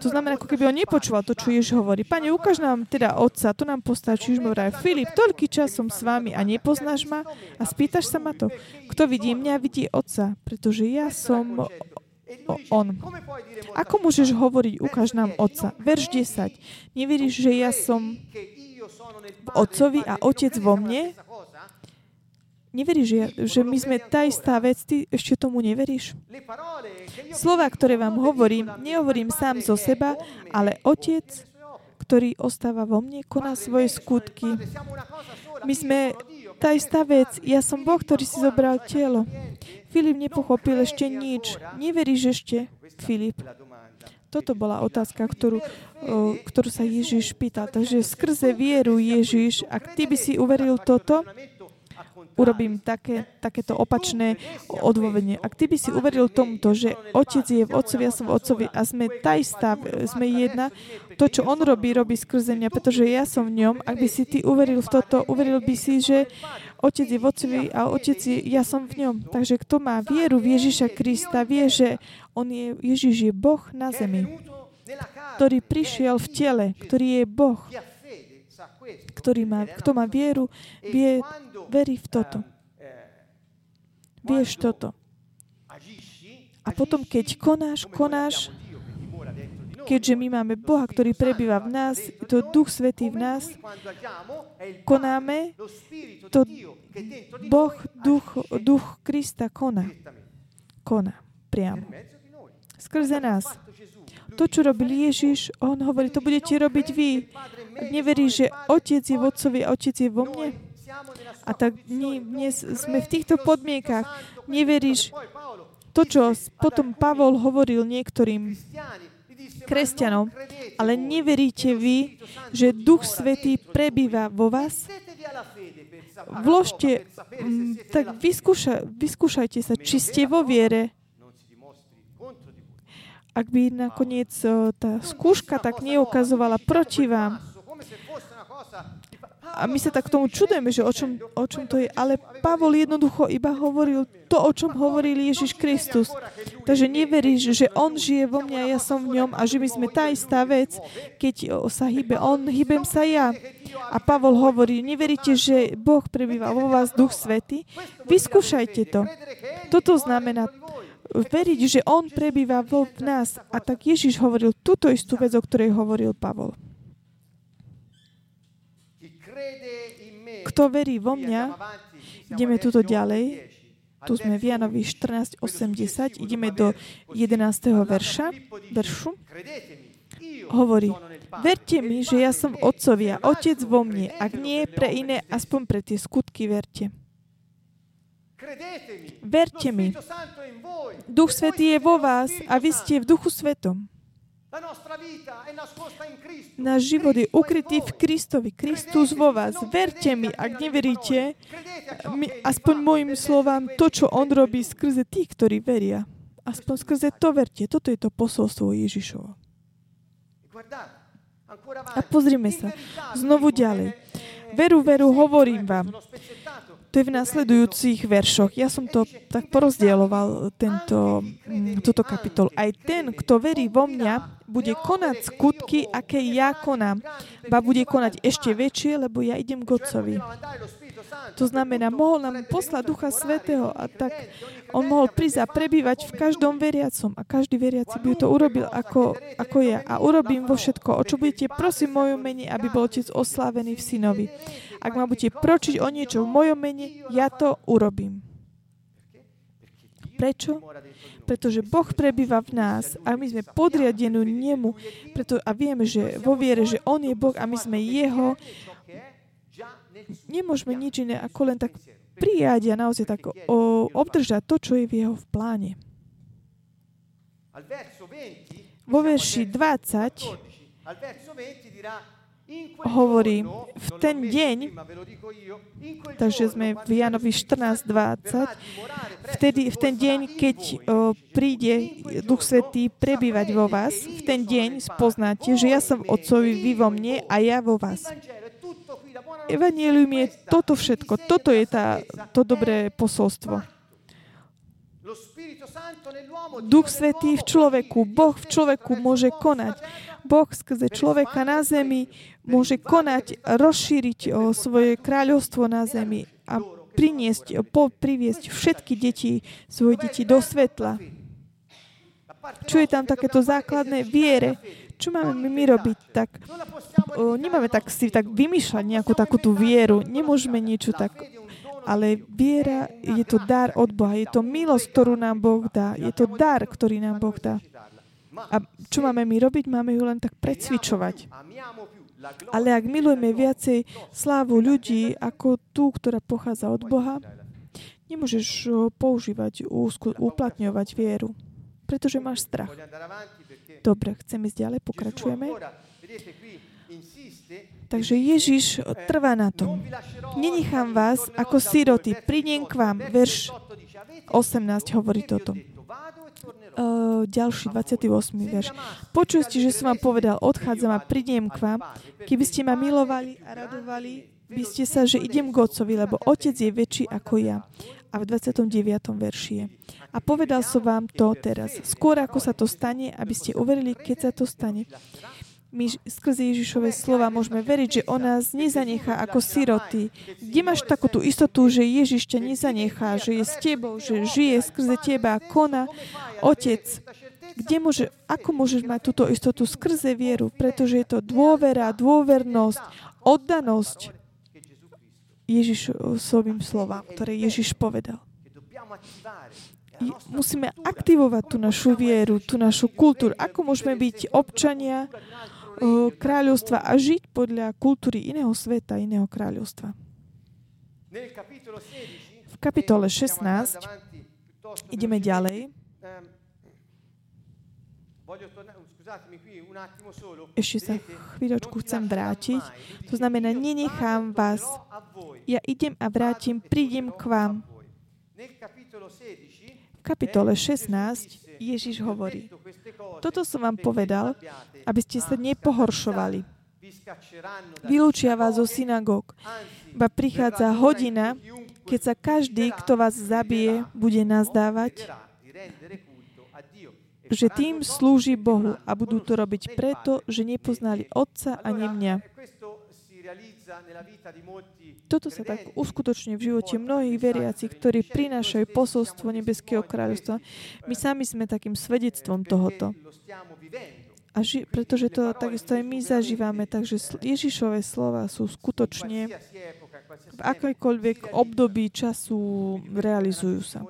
To znamená, ako keby on nepočúval to, čo Ježiš hovorí. Pane, ukáž nám teda Otca, to nám postačí. Už mu vraví, Filip, toľký čas som s vami a nepoznáš ma? A spýtaš sa ma to? Kto vidí mňa, vidí Otca, pretože ja som on. Ako môžeš hovoriť, ukáž nám Otca? Verš 10. Neveríš, že ja som Otcovi a Otec vo mne? Neveríš, že my sme tá istá vec, ty ešte tomu neveríš? Slova, ktoré vám hovorím, nehovorím sám zo seba, ale Otec, ktorý ostáva vo mne, koná svoje skutky. My sme tá istá vec. Ja som Boh, ktorý si zobral telo. Filip nepochopil ešte nič. Neveríš ešte, Filip? Toto bola otázka, ktorú, o, ktorú sa Ježiš pýtal. Takže skrze vieru Ježiš, ak ty by si uveril toto, urobím také, takéto opačné odôvodne. Ak ty by si uveril tomuto, že otec je v otcovi, ja som v otcovi a sme tá istá, sme jedna, to, čo on robí, robí skrze mňa, pretože ja som v ňom. Ak by si ty uveril v toto, uveril by si, že otec je v otcovi a otec je, ja som v ňom. Takže kto má vieru v Ježiša Krista, vie, že on je, Ježiš je Boh na zemi, ktorý prišiel v tele, ktorý je Boh, ktorý má, kto má vieru, vie, verí v toto. Vieš toto. A potom, keď konáš, konáš, keďže my máme Boha, ktorý prebýva v nás, to Duch Svetý v nás, konáme, to Boh, Duch, Duch Krista koná. Koná priamo. Skrze nás. To, čo robil Ježiš, on hovorí, to budete robiť vy. Ak neveríš, že Otec je v Otcovi a Otec je vo mne, a tak dnes sme v týchto podmienkach. Neveríš to, čo potom Pavol hovoril niektorým kresťanom, ale neveríte vy, že Duch Svetý prebýva vo vás? Vložte, tak vyskúša, vyskúšajte sa, či ste vo viere. Ak by nakoniec tá skúška tak neukazovala proti vám, a my sa tak tomu čudujeme, že o čom, o čom to je. Ale Pavol jednoducho iba hovoril to, o čom hovoril Ježiš Kristus. Takže neveríš, že on žije vo mňa, ja som v ňom a že my sme tá istá vec, keď sa hýbe on, hýbem sa ja. A Pavol hovorí, neveríte, že Boh prebýva vo vás, Duch Svety? Vyskúšajte to. Toto znamená veriť, že On prebýva vo v nás. A tak Ježiš hovoril túto istú vec, o ktorej hovoril Pavol. Kto verí vo mňa, ideme tuto ďalej, tu sme v Janovi 14.80, ideme do 11. verša, veršu. Hovorí, verte mi, že ja som otcovi a otec vo mne. Ak nie pre iné, aspoň pre tie skutky verte. Verte mi. Duch Svetý je vo vás a vy ste v Duchu Svetom. Náš život je ukrytý v Kristovi. Kristus vo vás. Verte mi, ak neveríte, my, aspoň môjim slovám, to, čo On robí skrze tých, ktorí veria. Aspoň skrze to verte. Toto je to posolstvo Ježišovo. A pozrime sa. Znovu ďalej. Veru, veru, hovorím vám. To je v následujúcich veršoch. Ja som to tak porozdieloval, tento, mm, túto kapitolu. Aj ten, kto verí vo mňa, bude konať skutky, aké ja konám. Ba bude konať ešte väčšie, lebo ja idem k Otcovi. To znamená, mohol nám poslať Ducha Svetého a tak on mohol prísť a prebývať v každom veriacom a každý veriaci by to urobil ako, ako ja. A urobím vo všetko, o čo budete prosím mojom mene, aby bol Otec oslávený v synovi. Ak ma budete pročiť o niečo v mojom mene, ja to urobím. Prečo? Pretože Boh prebýva v nás a my sme podriadení nemu preto, a vieme, že vo viere, že On je Boh a my sme Jeho, nemôžeme nič iné ako len tak prijať a naozaj tak o, obdržať to, čo je v Jeho v pláne. Vo verši 20 hovorí v ten deň, takže sme v Janovi 14.20, vtedy, v ten deň, keď o, príde Duch Svetý prebývať vo vás, v ten deň spoznáte, že ja som Otcovi, vy vo mne a ja vo vás. Evangelium je toto všetko. Toto je tá, to dobré posolstvo. Duch Svetý v človeku, Boh v človeku môže konať. Boh skrze človeka na zemi môže konať, rozšíriť svoje kráľovstvo na zemi a priniesť, po, priviesť všetky deti, svoje deti do svetla. Čo je tam takéto základné viere? Čo máme my robiť? Tak, o, nemáme tak si tak vymýšľať nejakú takú tú vieru. Nemôžeme niečo tak ale viera je to dar od Boha. Je to milosť, ktorú nám Boh dá. Je to dar, ktorý nám Boh dá. A čo máme my robiť? Máme ju len tak precvičovať. Ale ak milujeme viacej slávu ľudí ako tú, ktorá pochádza od Boha, nemôžeš používať, uplatňovať vieru, pretože máš strach. Dobre, chcem ísť ďalej, pokračujeme. Takže Ježiš trvá na tom. Nenechám vás ako siroty, prídem k vám. Verš 18 hovorí toto uh, ďalší 28. verš. Počuli ste, že som vám povedal, odchádzam a prídem k vám. Keby ste ma milovali a radovali, by ste sa, že idem k Otcovi, lebo Otec je väčší ako ja. A v 29. verši. A povedal som vám to teraz, skôr ako sa to stane, aby ste uverili, keď sa to stane my skrze Ježišové slova môžeme veriť, že on nás nezanechá ako siroty. Kde máš takú tú istotu, že Ježiš ťa nezanechá, že je s tebou, že žije skrze teba, kona, Otec? Kde môže, ako môžeš mať túto istotu skrze vieru? Pretože je to dôvera, dôvernosť, oddanosť Ježišovým slovám, ktoré Ježiš povedal. Musíme aktivovať tú našu vieru, tú našu kultúru. Ako môžeme byť občania kráľovstva a žiť podľa kultúry iného sveta, iného kráľovstva. V kapitole 16 ideme ďalej. Ešte sa chvíľočku chcem vrátiť. To znamená, nenechám vás. Ja idem a vrátim, prídem k vám. V kapitole 16 Ježiš hovorí, toto som vám povedal, aby ste sa nepohoršovali. Vylúčia vás zo synagóg. Ba prichádza hodina, keď sa každý, kto vás zabije, bude nazdávať, že tým slúži Bohu a budú to robiť preto, že nepoznali Otca ani mňa. Toto sa tak uskutočne v živote mnohých veriacich, ktorí prinášajú posolstvo Nebeského kráľovstva. My sami sme takým svedectvom tohoto. A ži- pretože to takisto aj my zažívame, takže Ježišové slova sú skutočne v akejkoľvek období času realizujú sa.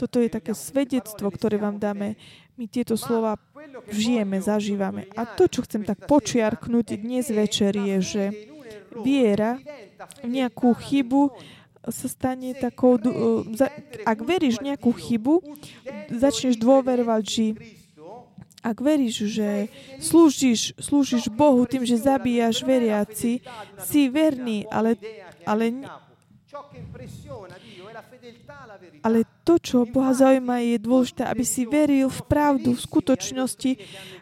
Toto je také svedectvo, ktoré vám dáme. My tieto slova žijeme, zažívame. A to, čo chcem tak počiarknúť dnes večer, je, že viera v nejakú chybu sa stane takou... Ak veríš v nejakú chybu, začneš dôverovať, že ak veríš, že slúžiš, slúžiš Bohu tým, že zabíjaš veriaci, si verný, ale, ale ale to, čo Boha zaujíma, je dôležité, aby si veril v pravdu, v skutočnosti.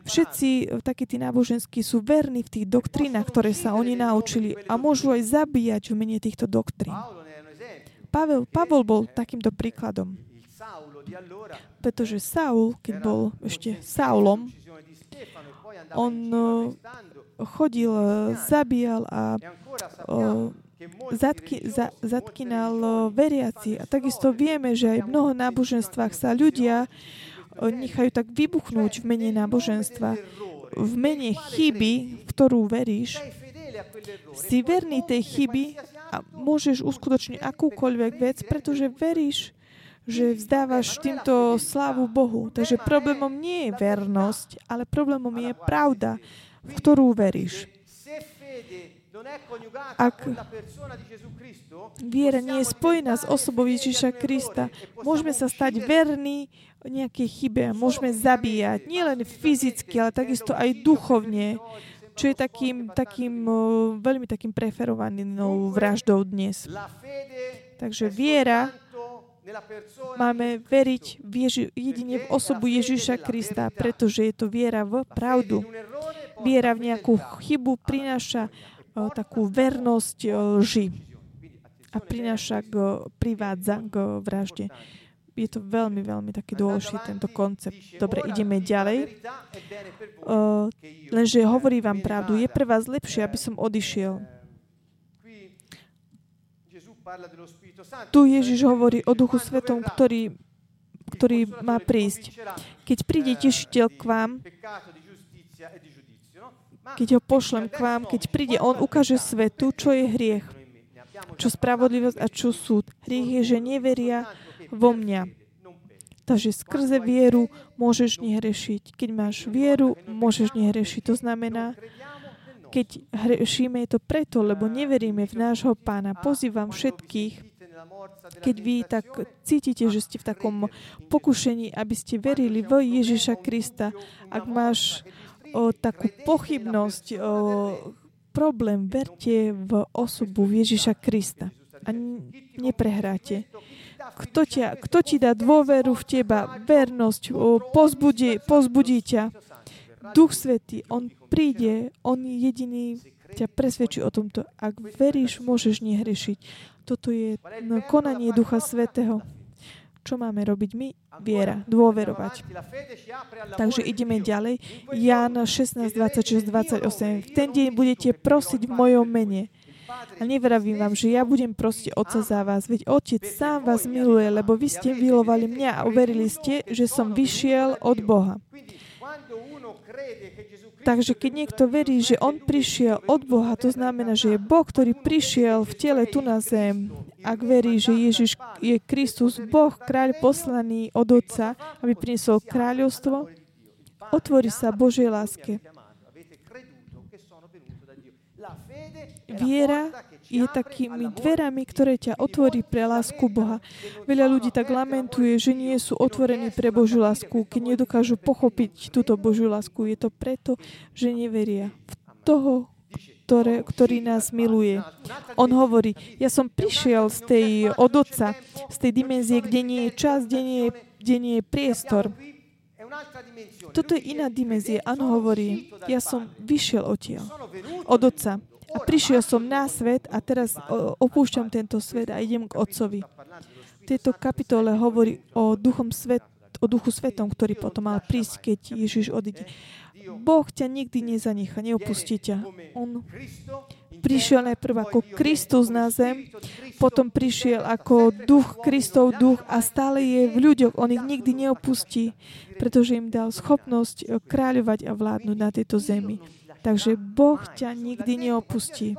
Všetci takí tí náboženskí sú verní v tých doktrínach, ktoré sa oni naučili a môžu aj zabíjať v mene týchto doktrín. Pavel, Pavel bol takýmto príkladom. Pretože Saul, keď bol ešte Saulom, on chodil, eh, zabíjal a E zatky, za, religiosi, zatkynal molte o, religioni veriaci. A takisto vieme, že aj v mnoho náboženstvách sa ľudia nechajú tak vybuchnúť v mene náboženstva. V mene chyby, v ktorú veríš, si verný tej chyby a môžeš uskutočniť akúkoľvek vec, pretože veríš, že vzdávaš týmto slávu Bohu. Takže problémom nie je vernosť, ale problémom je pravda, v ktorú veríš. Ak viera nie je spojená s osobou Ježiša Krista, môžeme sa stať verní nejakej chybe môžeme zabíjať, nielen fyzicky, ale takisto aj duchovne, čo je takým, takým veľmi takým preferovanou vraždou dnes. Takže viera Máme veriť v Ježi- jedine v osobu Ježiša Krista, pretože je to viera v pravdu. Viera v nejakú chybu prináša takú vernosť o, lži a prináša k, privádza k vražde. Je to veľmi, veľmi taký dôležitý tento koncept. Dobre, ideme ďalej. O, lenže hovorí vám pravdu, je pre vás lepšie, aby som odišiel. Tu Ježiš hovorí o Duchu Svetom, ktorý, ktorý má prísť. Keď príde tešiteľ k vám, keď ho pošlem k vám, keď príde, on ukáže svetu, čo je hriech, čo spravodlivosť a čo súd. Hriech je, že neveria vo mňa. Takže skrze vieru môžeš nehrešiť. Keď máš vieru, môžeš nehrešiť. To znamená, keď hrešíme, je to preto, lebo neveríme v nášho pána. Pozývam všetkých, keď vy tak cítite, že ste v takom pokušení, aby ste verili v Ježiša Krista. Ak máš o, takú pochybnosť, o, problém, verte v osobu Ježiša Krista a neprehráte. Kto, ťa, kto ti dá dôveru v teba, vernosť, pozbudí, pozbudí ťa. Duch Svetý, On príde, On jediný ťa presvedčí o tomto. Ak veríš, môžeš nehrešiť. Toto je no, konanie Ducha Svetého. Čo máme robiť my? Viera, dôverovať. Takže ideme ďalej. Ján 16, 26, 28. V ten deň budete prosiť v mojom mene. A nevravím vám, že ja budem prosiť Otca za vás, veď Otec sám vás miluje, lebo vy ste milovali mňa a uverili ste, že som vyšiel od Boha. Takže keď niekto verí, že on prišiel od Boha, to znamená, že je Boh, ktorý prišiel v tele tu na zem. Ak verí, že Ježiš je Kristus, Boh, kráľ poslaný od Otca, aby priniesol kráľovstvo, otvorí sa Božej láske. Viera je takými dverami, ktoré ťa otvorí pre lásku Boha. Veľa ľudí tak lamentuje, že nie sú otvorení pre Božiu lásku, keď nedokážu pochopiť túto Božiu lásku. Je to preto, že neveria v toho, ktoré, ktorý nás miluje. On hovorí, ja som prišiel z tej od Otca, z tej dimenzie, kde nie je čas, kde nie je, kde nie je priestor. Toto je iná dimenzia. Áno, hovorí, ja som vyšiel odtiaľ, od Otca. A prišiel som na svet a teraz opúšťam tento svet a idem k Otcovi. V tejto kapitole hovorí o, duchom svet, o duchu svetom, ktorý potom mal prísť, keď Ježiš odíde. Boh ťa nikdy nezanechá, neopustí ťa. On prišiel najprv ako Kristus na zem, potom prišiel ako duch, Kristov duch a stále je v ľuďoch. On ich nikdy neopustí, pretože im dal schopnosť kráľovať a vládnuť na tejto zemi. Takže Boh ťa nikdy neopustí.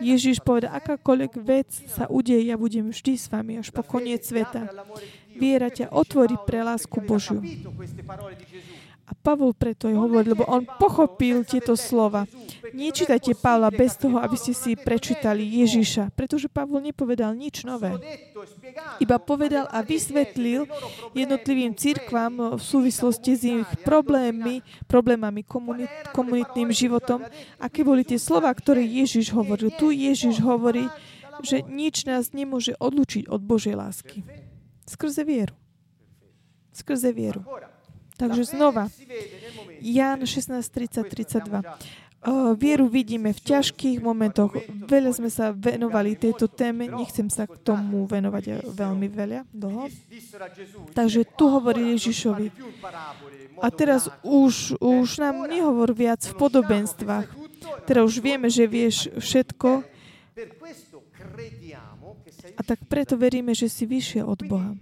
Ježiš povedal, akákoľvek vec sa udeje, ja budem vždy s vami až po koniec sveta. Viera ťa otvorí pre lásku Božiu. A Pavol preto je hovoril, lebo on pochopil tieto slova. Nečítajte Pavla bez toho, aby ste si prečítali Ježiša, pretože Pavol nepovedal nič nové. Iba povedal a vysvetlil jednotlivým církvam v súvislosti s ich problémami, problémami komunit, komunitným životom, aké boli tie slova, ktoré Ježiš hovoril. Tu Ježiš hovorí, že nič nás nemôže odlučiť od Božej lásky. Skrze vieru. Skrze vieru. Takže znova, Ján 16, 30, 32. Uh, vieru vidíme v ťažkých momentoch. Veľa sme sa venovali tejto téme, nechcem sa k tomu venovať veľmi veľa, dlho. Takže tu hovorí Ježišovi. A teraz už, už nám nehovor viac v podobenstvách. Teda už vieme, že vieš všetko a tak preto veríme, že si vyšiel od Boha.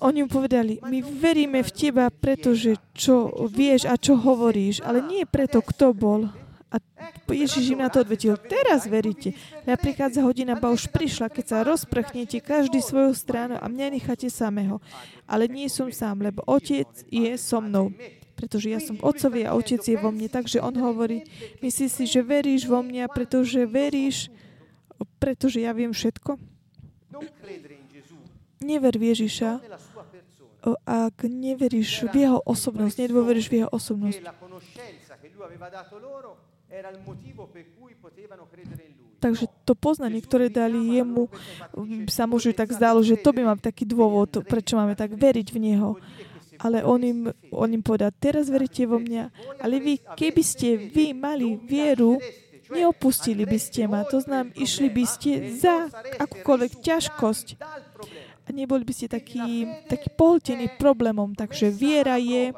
Oni mu povedali, my veríme v teba, pretože čo vieš a čo hovoríš, ale nie preto, kto bol. A Ježiš im na to odvetil, teraz veríte. Ja prichádza hodina, ba už prišla, keď sa rozprchnete každý svoju stranu a mňa necháte samého. Ale nie som sám, lebo Otec je so mnou. Pretože ja som Otcovi a Otec je vo mne. Takže on hovorí, myslíš si, že veríš vo mňa, pretože veríš, pretože ja viem všetko? non credere in Gesù Never v Ježiša, ak neveríš v jeho osobnosť, nedôveríš v jeho osobnosť. Takže to poznanie, ktoré dali jemu, m, sa možno tak zdalo, že to by mal taký dôvod, prečo máme tak veriť v Neho. Ale on im, on im povedal, teraz veríte vo mňa, ale vy, keby ste vy mali vieru, neopustili by ste ma. To znamená, išli by ste za akúkoľvek ťažkosť a neboli by ste taký, taký pohltení problémom. Takže viera je,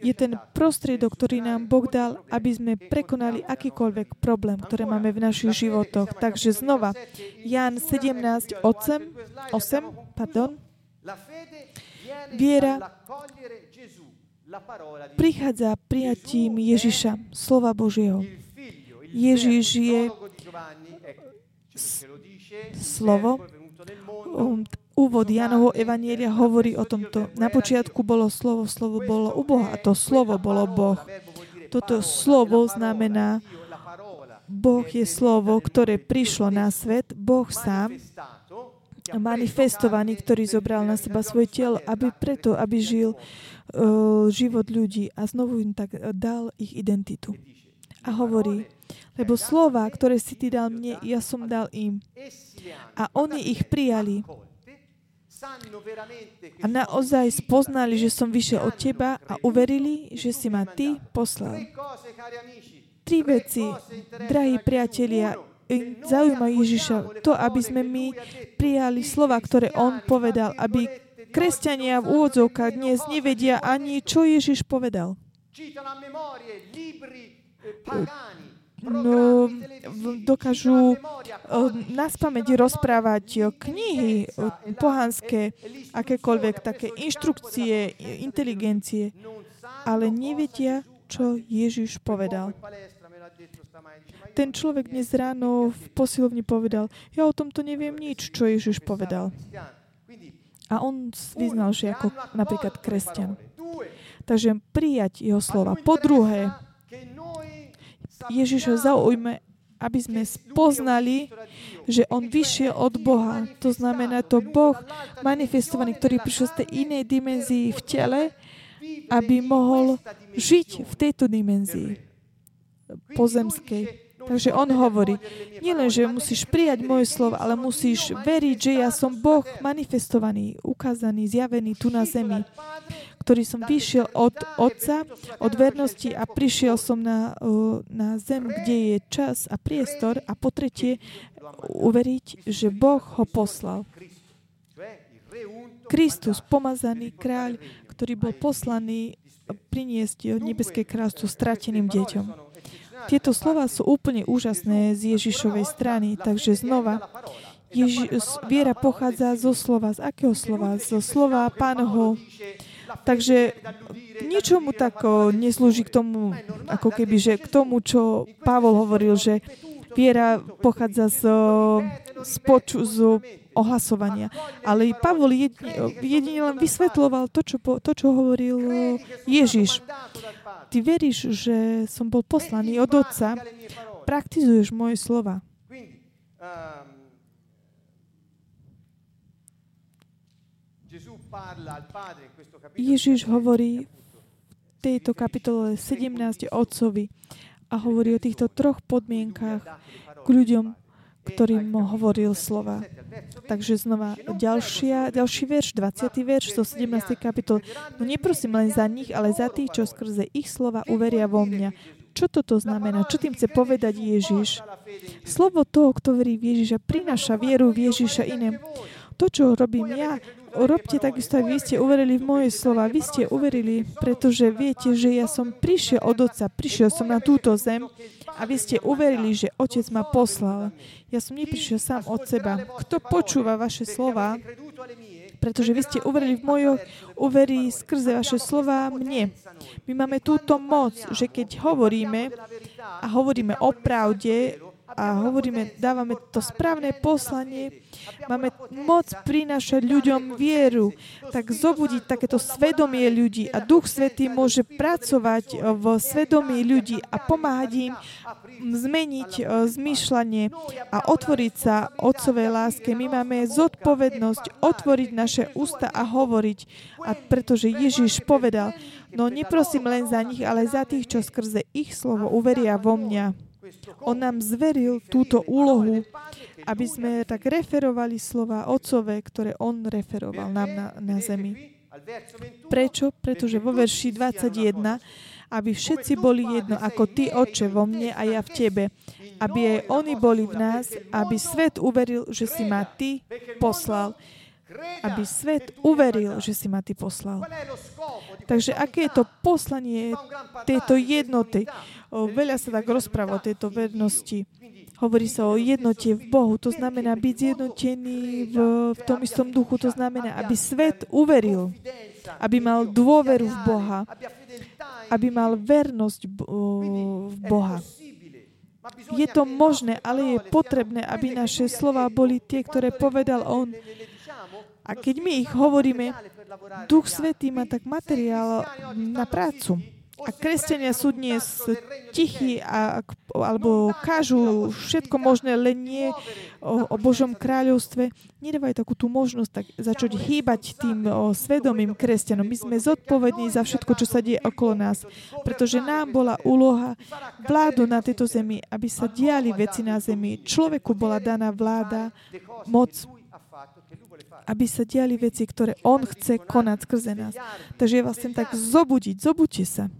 je ten prostriedok, ktorý nám Boh dal, aby sme prekonali akýkoľvek problém, ktoré máme v našich životoch. Takže znova, Jan 17, 8, 8 pardon, Viera dall'accogliere Gesù, la parola di prichádza prijatím Ježiša, slova Božieho. Ježiš je slovo. Um, Úvod Janovho Evanielia hovorí o tomto. Na počiatku bolo slovo, slovo bolo u Boha a to slovo bolo Boh. Toto slovo znamená, Boh je slovo, ktoré prišlo na svet, Boh sám, manifestovaný, ktorý zobral na seba svoje telo, aby preto, aby žil uh, život ľudí a znovu im tak dal ich identitu. A hovorí, lebo slova, ktoré si ty dal mne, ja som dal im. A oni ich prijali. A naozaj spoznali, že som vyšiel od teba a uverili, že si ma ty poslal. Tri veci, drahí priatelia, e, zaujímajú Ježiša to, aby sme my prijali slova, ktoré on povedal, aby kresťania v úvodzovkách dnes nevedia ani, čo Ježiš povedal. No, dokážu na spamäť rozprávať knihy o pohanské, akékoľvek také inštrukcie, inteligencie, ale nevedia, čo Ježiš povedal. Ten človek dnes ráno v posilovni povedal, ja o tomto neviem nič, čo Ježiš povedal. A on vyznal, že ako napríklad kresťan. Takže prijať jeho slova. Po druhé, Ježiša zaujme, aby sme spoznali, že on vyšiel od Boha. To znamená to Boh manifestovaný, ktorý prišiel z tej inej dimenzii v tele, aby mohol žiť v tejto dimenzii pozemskej. Takže on hovorí, nielen, že musíš prijať moje slovo, ale musíš veriť, že ja som Boh manifestovaný, ukázaný, zjavený tu na zemi, ktorý som vyšiel od Otca, od vernosti a prišiel som na, na zem, kde je čas a priestor a po tretie uveriť, že Boh ho poslal. Kristus, pomazaný kráľ, ktorý bol poslaný priniesť nebeské kráľstvo strateným deťom. Tieto slova sú úplne úžasné z Ježišovej strany, takže znova, Ježi- viera pochádza zo slova. Z akého slova? Zo slova pánoho. Takže ničomu tak neslúži k tomu, ako keby, že k tomu, čo Pavol hovoril, že viera pochádza z, z, poču, z ohlasovania. Ale Pavol jedine, jedine len vysvetloval to čo, to, čo hovoril Ježiš. Ty veríš, že som bol poslaný od Otca, praktizuješ moje slova. ehm, Ježiš hovorí v tejto kapitole 17 otcovi a hovorí o týchto troch podmienkách k ľuďom, ktorým hovoril slova. Takže znova ďalšia, ďalší verš, 20. verš zo 17. kapitoly. No neprosím len za nich, ale za tých, čo skrze ich slova uveria vo mňa. Čo toto znamená? Čo tým chce povedať Ježiš? Slovo toho, kto verí v Ježiša, prináša vieru v Ježiša iném. To, čo robím ja, robte takisto, aby ste uverili v moje slova. Vy ste uverili, pretože viete, že ja som prišiel od Otca, prišiel som na túto zem a vy ste uverili, že Otec ma poslal. Ja som neprišiel sám od seba. Kto počúva vaše slova, pretože vy ste uverili v mojo, uverí skrze vaše slova mne. My máme túto moc, že keď hovoríme a hovoríme o pravde, a hovoríme, dávame to správne poslanie, máme moc prinášať ľuďom vieru, tak zobudiť takéto svedomie ľudí a Duch Svetý môže pracovať v svedomí ľudí a pomáhať im zmeniť e, zmýšľanie a otvoriť sa Otcovej láske. My máme zodpovednosť otvoriť naše ústa a hovoriť, a pretože Ježiš povedal, no neprosím len za nich, ale za tých, čo skrze ich slovo uveria vo mňa. On nám zveril túto úlohu, aby sme tak referovali slova Otcové, ktoré On referoval nám na, na zemi. Prečo? Pretože vo verši 21 aby všetci boli jedno, ako Ty, Oče, vo mne a ja v Tebe. Aby aj oni boli v nás, aby svet uveril, že si ma Ty poslal. Aby svet uveril, že si ma Ty poslal. Takže aké je to poslanie tejto jednoty? Veľa sa tak rozpráva o tejto vernosti. Hovorí sa o jednote v Bohu. To znamená byť zjednotený v, v tom istom duchu. To znamená, aby svet uveril. Aby mal dôveru v Boha. Aby mal vernosť v Boha. Je to možné, ale je potrebné, aby naše slova boli tie, ktoré povedal On. A keď my ich hovoríme, Duch Svetý má tak materiál na prácu. A kresťania sú dnes tichí a, alebo kážu všetko možné, len nie o, o Božom kráľovstve. Nedávajú takú tú možnosť tak začať hýbať tým o, svedomým kresťanom. My sme zodpovední za všetko, čo sa deje okolo nás, pretože nám bola úloha vládu na tejto zemi, aby sa diali veci na zemi. Človeku bola daná vláda, moc, aby sa diali veci, ktoré On chce konať skrze nás. Takže ja vás chcem tak zobudiť. Zobudte sa.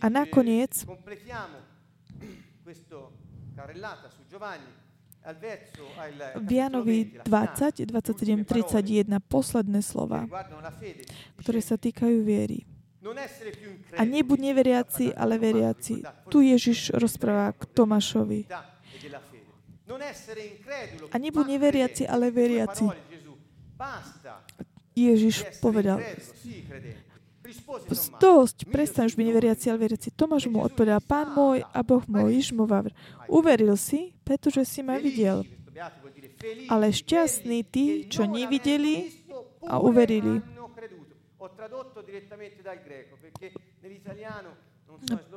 A nakoniec v Janovi 20, 27, 31 posledné slova, ktoré sa týkajú viery. A nebuď neveriaci, ale veriaci. Tu Ježiš rozpráva k Tomášovi. A nebuď neveriaci, ale veriaci. Ježiš povedal, Dosť, prestaň už byť neveriaci, ale veriaci. Tomáš mu odpovedal, Pán môj a Boh môj, Ježiš mu vavr. Uveril si, pretože si ma videl. Ale šťastní tí, čo nevideli a uverili.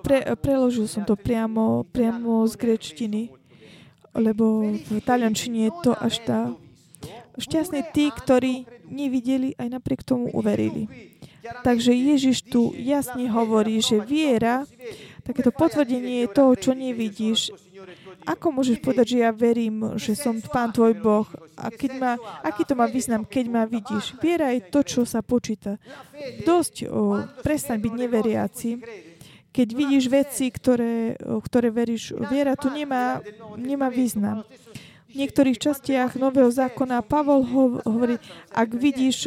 Pre, preložil som to priamo, priamo z grečtiny, lebo v taliančine je to až tá... Šťastní tí, ktorí nevideli, aj napriek tomu uverili. Takže Ježiš tu jasne hovorí, že viera, takéto potvrdenie je toho, čo nevidíš. Ako môžeš povedať, že ja verím, že som Pán tvoj Boh? A keď ma, aký to má význam, keď ma vidíš? Viera je to, čo sa počíta. Dosť o, prestaň byť neveriaci. Keď vidíš veci, ktoré, ktoré veríš, viera tu nemá, nemá význam v niektorých častiach Nového zákona Pavol hovorí, ak vidíš,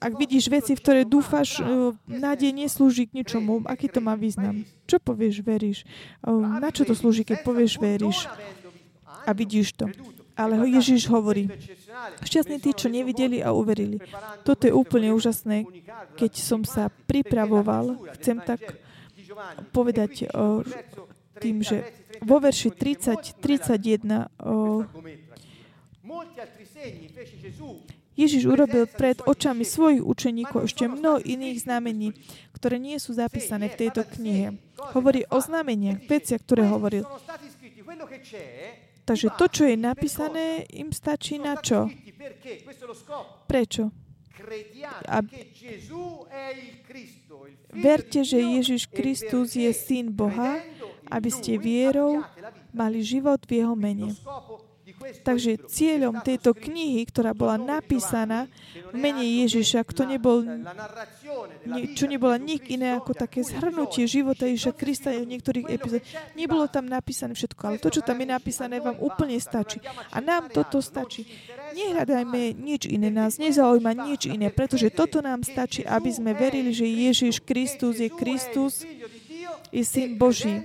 ak vidíš veci, v ktoré dúfaš, nádej neslúži k ničomu. Aký to má význam? Čo povieš, veríš? Na čo to slúži, keď povieš, veríš? A vidíš to. Ale Ježiš hovorí, šťastní tí, čo nevideli a uverili. Toto je úplne úžasné. Keď som sa pripravoval, chcem tak povedať tým, že vo verši 30, 31 o, Ježiš urobil pred očami svojich učeníkov ešte mnoho iných znamení, ktoré nie sú zapísané v tejto knihe. Hovorí o znameniach, veciach, ktoré hovoril. Takže to, čo je napísané, im stačí na čo? Prečo? A verte, že Ježiš Kristus je Syn Boha aby ste vierou mali život v jeho mene. Takže cieľom tejto knihy, ktorá bola napísaná v mene Ježiša, kto nebol, nie, čo nebola nik iné ako také zhrnutie života Ježiša Krista v niektorých epizódach. Nebolo tam napísané všetko, ale to, čo tam je napísané, vám úplne stačí. A nám toto stačí. Nehľadajme nič iné, nás nezaujíma nič iné, pretože toto nám stačí, aby sme verili, že Ježiš Kristus je Kristus, je Syn Boží.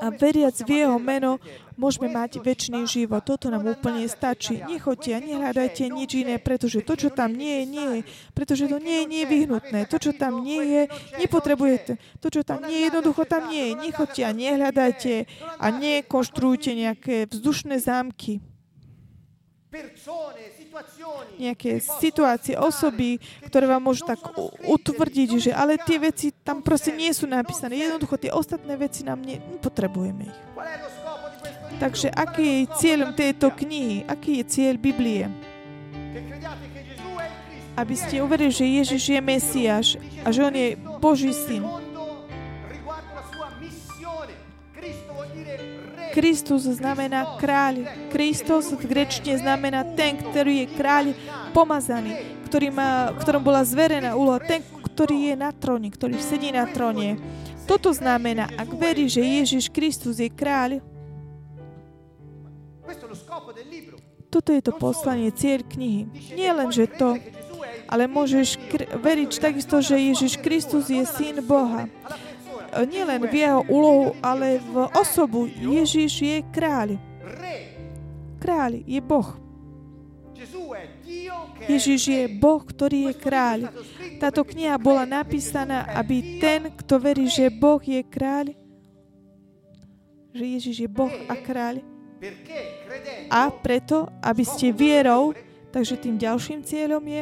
A veriac v Jeho meno môžeme mať väčší život. Toto nám úplne stačí. Nechoďte a nehľadajte nič iné, pretože to, čo tam nie je, nie je. Pretože to nie je nevyhnutné. To, čo tam nie je, nepotrebujete. To, čo tam nie je, jednoducho tam nie je. Nechoďte a nehľadajte a nekonštruujte nejaké vzdušné zámky nejaké situácie, osoby, ktoré vám môžu tak utvrdiť, že ale tie veci tam proste nie sú napísané. Jednoducho tie ostatné veci nám nepotrebujeme ich. Takže aký je cieľom tejto knihy? Aký je cieľ Biblie? Aby ste uverili, že Ježiš je Mesiáš a že On je Boží syn. Kristus znamená kráľ. Kristus v grečne znamená ten, ktorý je kráľ pomazaný, ktorý má, ktorom bola zverená úloha, ten, ktorý je na tróne, ktorý sedí na tróne. Toto znamená, ak verí, že Ježiš Kristus je kráľ, toto je to poslanie, cieľ knihy. Nie len, že to, ale môžeš veriť takisto, že Ježiš Kristus je syn Boha. Nie len v jeho úlohu, ale v osobu. Ježiš je kráľ. Kráľ je Boh. Ježiš je Boh, ktorý je kráľ. Táto kniha bola napísaná, aby ten, kto verí, že Boh je kráľ, že Ježiš je Boh a kráľ, a preto, aby ste vierou, takže tým ďalším cieľom je,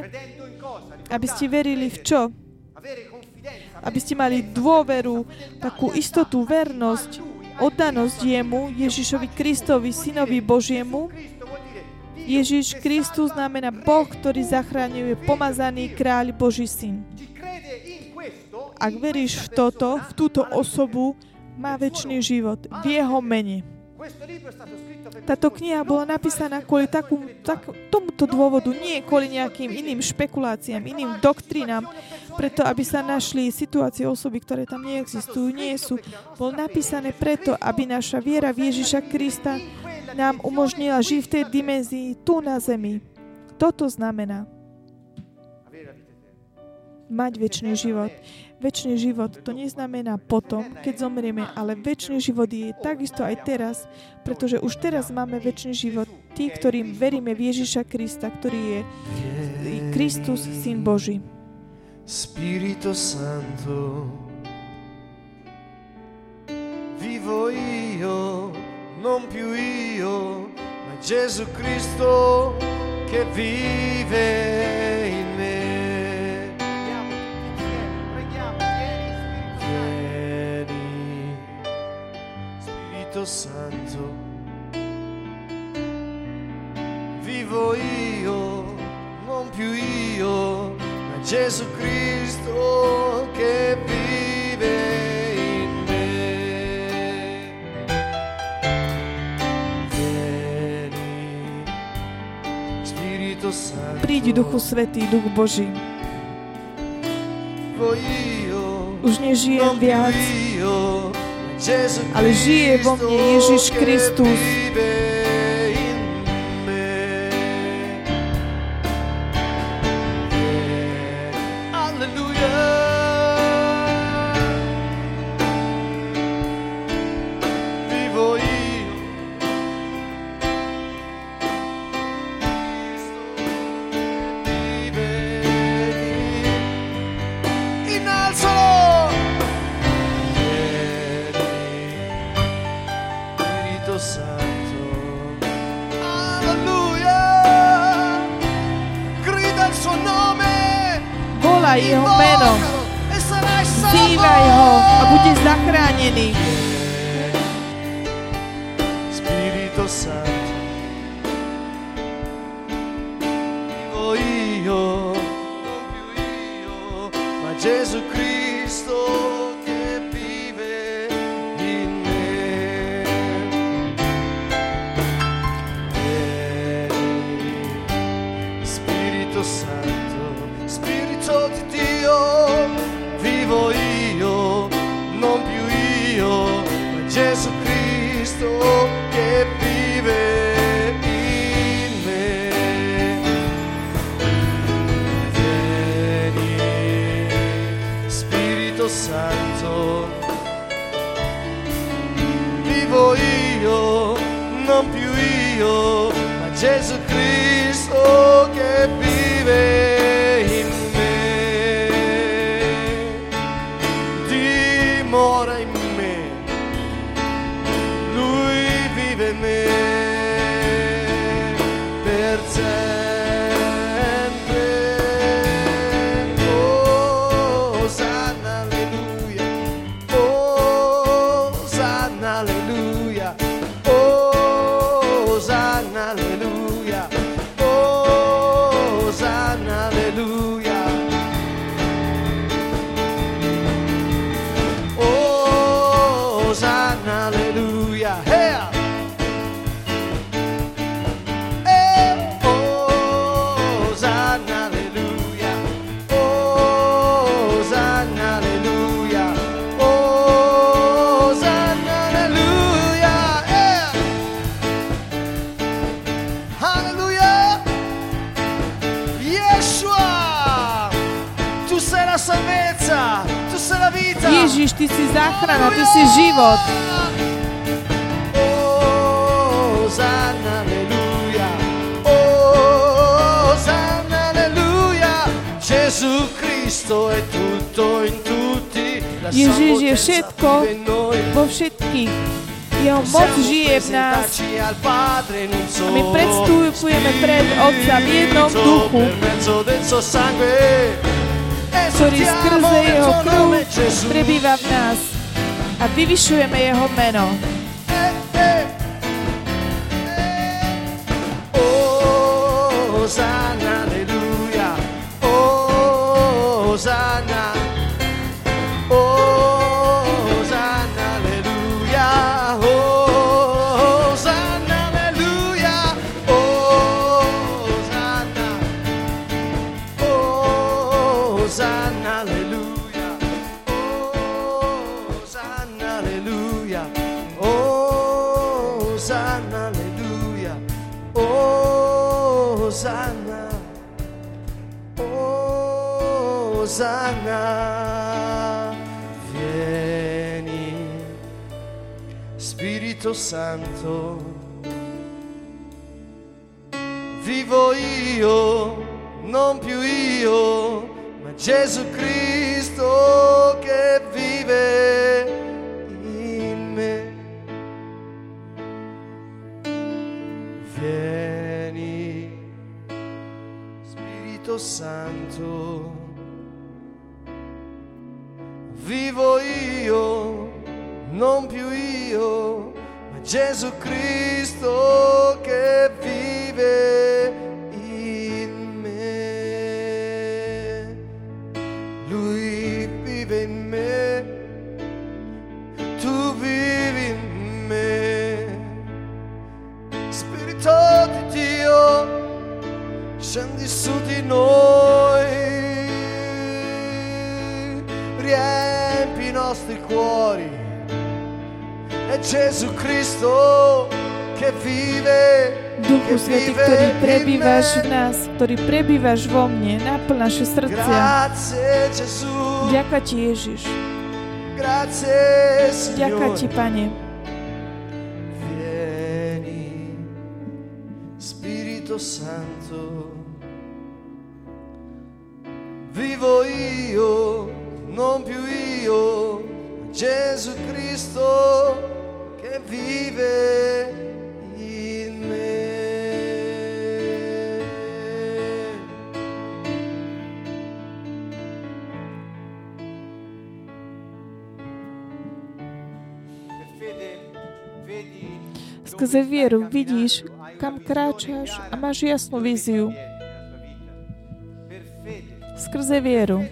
aby ste verili v čo? Aby ste mali dôveru, takú istotu, vernosť, oddanosť jemu, Ježišovi Kristovi, Synovi Božiemu. Ježiš Kristus znamená Boh, ktorý zachraňuje pomazaný kráľ Boží syn. Ak veríš v toto, v túto osobu, má väčší život v jeho mene. Táto kniha bola napísaná kvôli takú, tak, tomuto dôvodu, nie kvôli nejakým iným špekuláciám, iným doktrinám, preto aby sa našli situácie osoby, ktoré tam neexistujú, nie sú. Bol napísané preto, aby naša viera v Ježiša Krista nám umožnila žiť v tej dimenzii tu na zemi. Toto znamená mať väčší život. Väčší život to neznamená potom, keď zomrieme, ale väčší život je takisto aj teraz, pretože už teraz máme väčší život. Tí, ktorým veríme v Ježiša Krista, ktorý je Kristus, Syn Boží. Spirito Santo, vivo io, non più io, ma Gesù Cristo che vive in Santo. Vivo io, non più io, ma Gesù Cristo che vive in me. Vieni, Spirito Santo. Prídi, Duchu Svetý, Duch Boží. Už nežijem viac, ale žije vo mne Ježiš Kristus. Ty si záchrana, Ty si život. In tutti. La sua Ježiš je všetko vo všetkých. Jeho moc žije v nás. A my predstupujeme pred Otca v jednom duchu, ktorý skrze Jeho krv prebýva v nás. A vyvyšujeme Jeho meno. Santo. Vivo io, non più io, ma Gesù Cristo che vive prebývaš v nás, ktorý prebývaš vo mne, naplň naše srdcia. Ďakujem Ti, Ježiš. Ďakujem Ti. Pane. Vieni, Spirito Santo, vivo io, non più io, Gesù Cristo che vive Skrze vieru vidíš, kam kráčaš a máš jasnú víziu. Skrze vieru.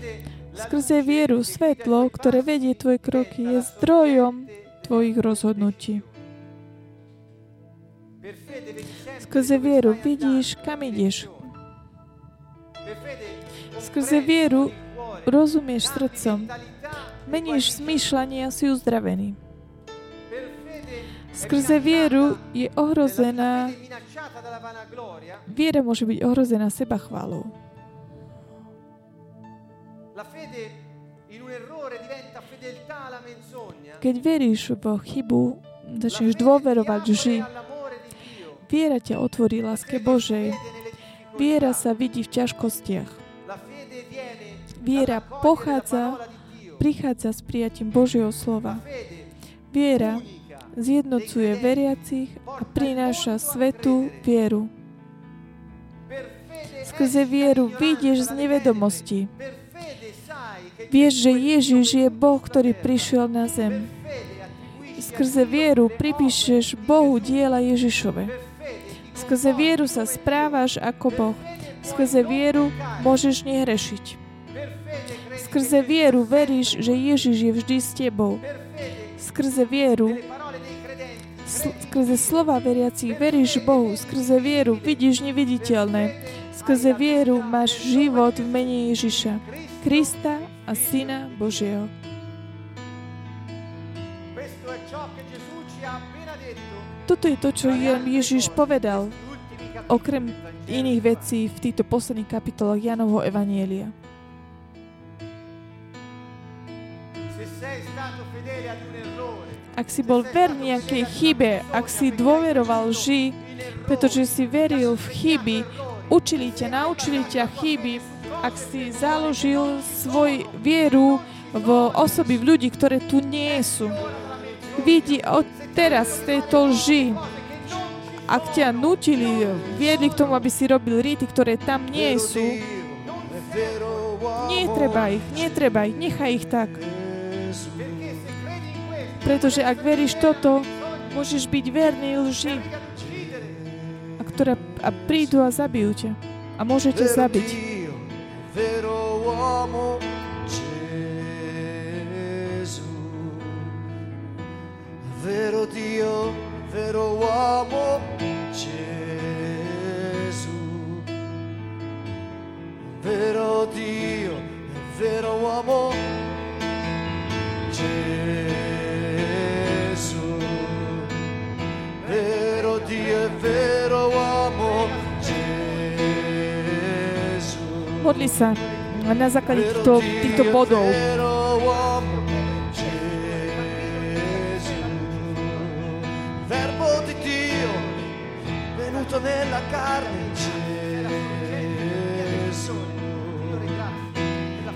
Skrze vieru svetlo, ktoré vedie tvoje kroky, je zdrojom tvojich rozhodnutí. Skrze vieru vidíš, kam ideš. Skrze vieru rozumieš srdcom. Meníš zmýšľanie a si uzdravený. Skrze vieru je ohrozená, viera môže byť ohrozená seba chválou. Keď veríš vo chybu, začneš dôverovať lži. Viera ťa otvorí láske Božej. Viera sa vidí v ťažkostiach. Viera pochádza, prichádza s prijatím Božieho slova. Viera zjednocuje veriacich a prináša svetú vieru. Skrze vieru vyjdeš z nevedomosti. Vieš, že Ježiš je Boh, ktorý prišiel na zem. Skrze vieru pripíšeš Bohu diela Ježišove. Skrze vieru sa správaš ako Boh. Skrze vieru môžeš nehrešiť. Skrze vieru veríš, že Ježiš je vždy s tebou. Skrze vieru, sl- skrze slova veriacich veríš Bohu. Skrze vieru vidíš neviditeľné. Skrze vieru máš život v mene Ježiša, Krista a Syna Božieho. Toto je to, čo Je- Ježiš povedal, okrem iných vecí v týchto posledných kapitolách Janovho Evanielia. Ak si bol verný nejakej chybe, ak si dôveroval lži, pretože si veril v chyby, učili ťa, naučili ťa chyby, ak si založil svoj vieru v osoby, v ľudí, ktoré tu nie sú. Vidí od teraz tejto lži, ak ťa nutili, viedli k tomu, aby si robil rity, ktoré tam nie sú, netreba ich, netreba ich, nechaj ich tak. Pretože ak veríš toto, môžeš byť verný lži, a, ktoré, a prídu a zabijú ťa. A môžete zabiť. Vero Dio, vero uomo Gesù. Vero Dio, vero uomo Gesù. Vero uomo Gesù. Modli sa na základe týchto, týchto bodov. Vero uomo Gesù. Verbo di Dio venuto nella carne Gesù.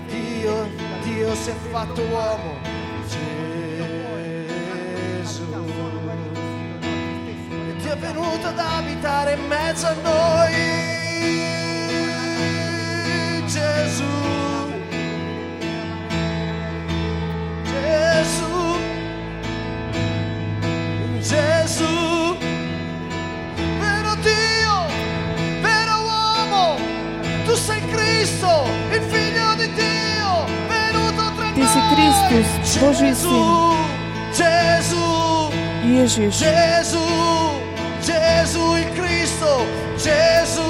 Dio, Dio si è fatto uomo venuto ad abitare in mezzo a noi Gesù. Gesù. Gesù. Vero Dio, vero uomo, tu sei Cristo, il figlio di Dio, venuto tra noi. Kristus, Boží Gesù, Gesù, Ježiš. Gesù, Gesù il Cristo, Gesù,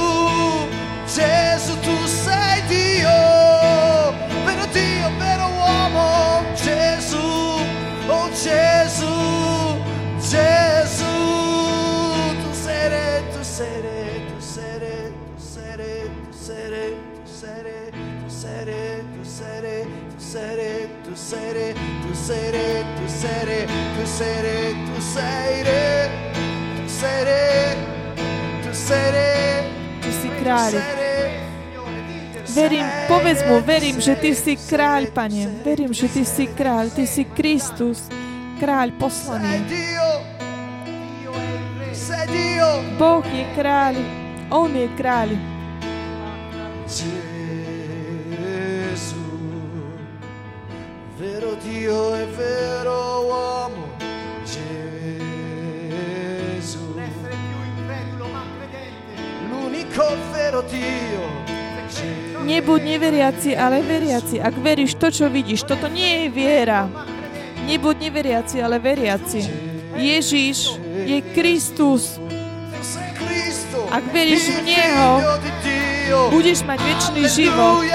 Gesù tu sei Dio, vero Dio, vero uomo, Gesù, oh Gesù, Gesù, tu sei re, tu sei re, tu sei re, tu sei re, tu sei re, tu sei re, tu sei re, tu sei re, tu sei re, tu sei re, tu sei re, tu sei re, tu sei re, tu sei re, Ty si kráľ. Verím, povedz mu, verím, že Ty si kráľ, Pane. Verím, že Ty si kráľ. Ty si Kristus, kráľ poslaný. Boh je kráľ. On je kráľ. Nebuď neveriaci, ale veriaci. Ak veríš to, čo vidíš, toto nie je viera. Nebuď neveriaci, ale veriaci. Ježiš je Kristus. Ak veríš v Neho, budeš mať väčší život.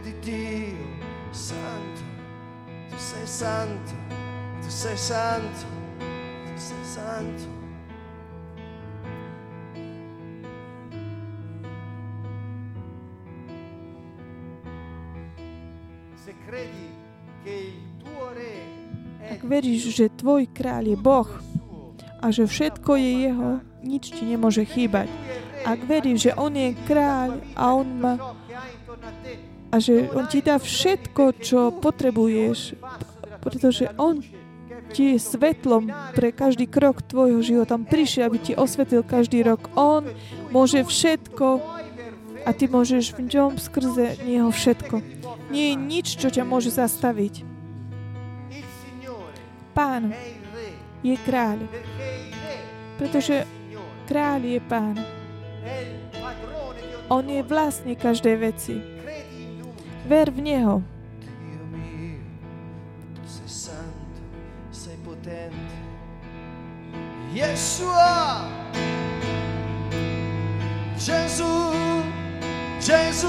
Di Dio, santo, tu sei santo, tu sei santo, tu sei santo. Ak veríš, že tvoj kráľ je Boh a že všetko je jeho, nič ti nemôže chýbať. Ak veríš, že on je kráľ a on má a že on ti dá všetko, čo potrebuješ, pretože on ti je svetlom pre každý krok tvojho života. On prišiel, aby ti osvetlil každý rok. On môže všetko a ty môžeš v ňom skrze Neho všetko. Nie je nič, čo ťa môže zastaviť. Pán je kráľ, pretože kráľ je pán. On je vlastne každej veci. Ver v Neho. Yeshua, Gesù, Gesù,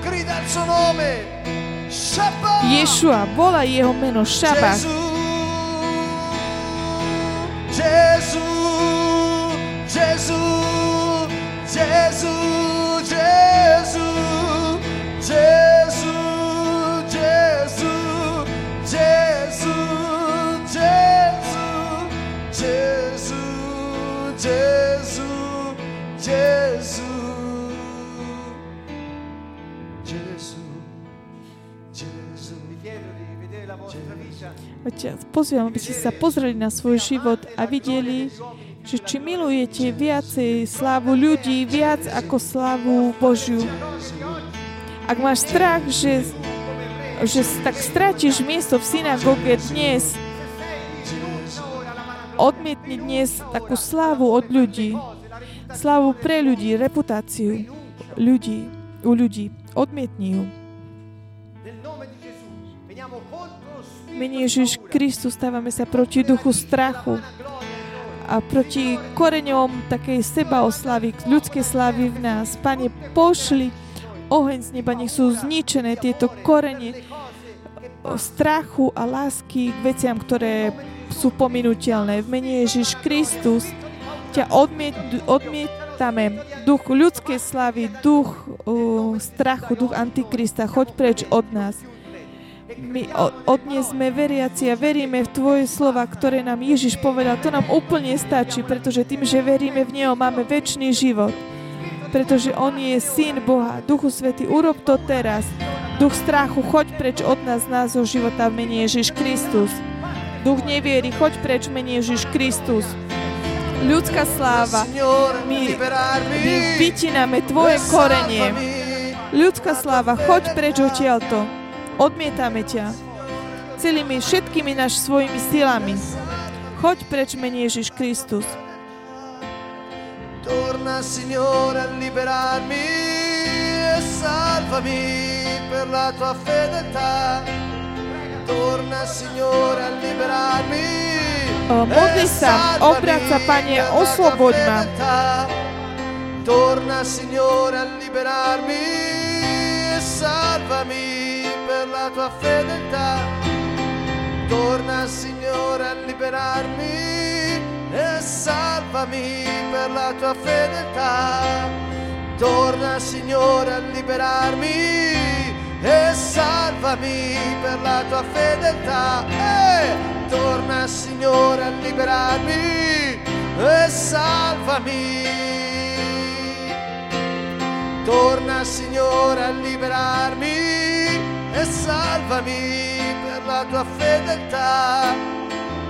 grida il suo nome, Shabbat. Yeshua, vola jeho meno, Shabbat. Gesù, Gesù, Gesù, Gesù, Gesù. Ťa pozývam, aby ste sa pozreli na svoj život a videli, že či milujete viacej slávu ľudí, viac ako slávu Božiu. Ak máš strach, že, že tak strátiš miesto v synagóge dnes, odmietni dnes takú slávu od ľudí. Slávu pre ľudí, reputáciu ľudí, u ľudí. Odmietni ju. Mene Ježiš Kristus stávame sa proti duchu strachu a proti koreňom takej sebaoslavy, ľudskej slavy v nás. Pane, pošli oheň z neba, nech sú zničené tieto korene strachu a lásky k veciam, ktoré sú pominuteľné. V mene Ježiš Kristus ťa odmiet, odmietame duch ľudskej slavy, duch uh, strachu, duch Antikrista. Choď preč od nás. My od veriaci a veríme v Tvoje slova, ktoré nám Ježiš povedal. To nám úplne stačí, pretože tým, že veríme v Neho, máme väčší život. Pretože On je Syn Boha. Duchu Svety, urob to teraz. Duch strachu, choď preč od nás, nášho života v mene Ježiš Kristus. Duch neviery, choď preč v Ježiš Kristus. Ľudská sláva, liberarmi. my vytíname Tvoje korenie. Ľudská sláva, choď preč odtiaľto. Odmietame ťa. Celými všetkými naš svojimi silami. Choď preč, mene Ježiš Kristus. Torna Signore a liberarmi e salvami per la tua fedeltà. Torna Signore a liberarmi. O, modli e sa, obráť sa, Pane, osloboď ma. Torna Signore a liberarmi e salvami per la tua fedeltà. Torna Signore a liberarmi e salvami per la tua fedeltà. Torna Signore a liberarmi e salvami per la tua fedeltà. Eh, torna Signore a liberarmi e salvami. Torna Signore a liberarmi e salvami per la tua fedeltà.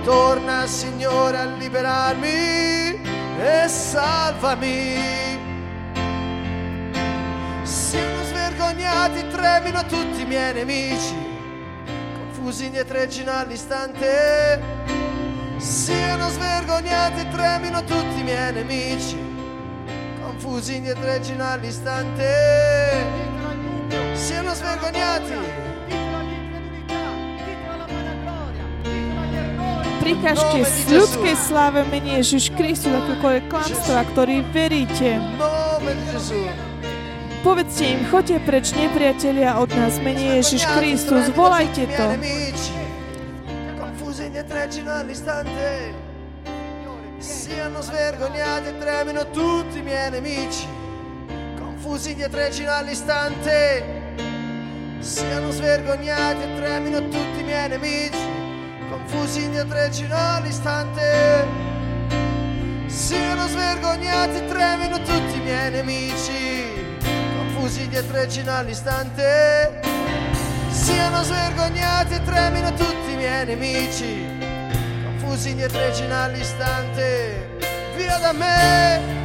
Torna Signore a liberarmi e salvami. Siano svergognati, tremino tutti i miei nemici, confusi indietreggino all'istante. Siano svergognati, tremino tutti i miei nemici, confusi indietreggino all'istante. Siano svergognati. Prikažte z ľudskej sláve mene Ježiš Kristus, akékoľvek klamstva, ktorý veríte. Povedzte im, choďte preč, nepriatelia od nás, mene Ježiš Kristus, volajte to. Siano svergognati e tremino tutti i miei nemici. Confusi indietreggino all'istante. Siano svergognati e tremino tutti i miei nemici. Confusi indietreggino all'istante. Siano svergognati e tremino tutti i miei nemici. Confusi indietreggino all'istante. Siano svergognati e tremino tutti i miei nemici. Confusi indietreggino all'istante. Via da me.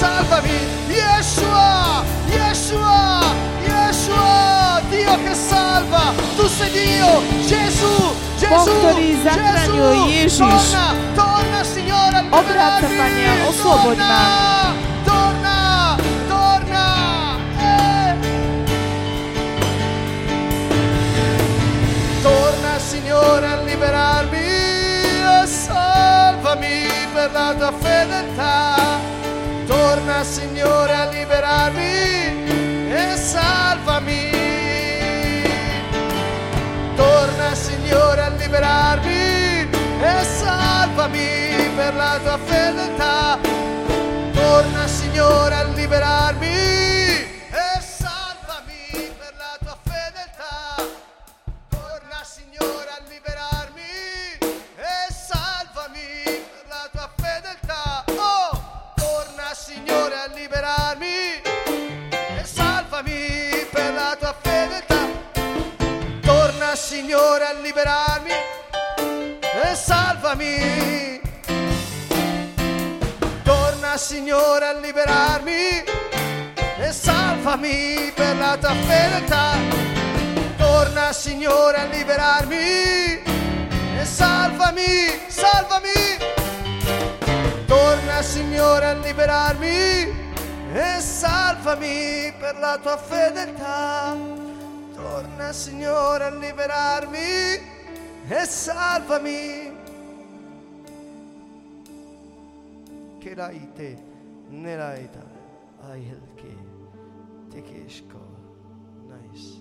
salvami. Yeshua, Yeshua, Yeshua, Dio che salva. Tu sei Dio, Gesù, Gesù, Gesù. Torna, torna Signore a liberarmi. Pane, a osloboď ma. Torna, torna, eh. Torna Signore a liberarmi e salvami per la tua fedeltà. Torna Signore a liberarmi e salvami. Torna Signore a liberarmi e salvami per la tua fedeltà. Torna Signore a liberarmi salvami. Torna Signore a liberarmi e salvami per la tua fedeltà. Torna Signore a liberarmi e salvami, salvami. Torna Signore a liberarmi e salvami per la tua fedeltà. Torna Signore a liberarmi e salvami. Che te nella età ai el che te che nice.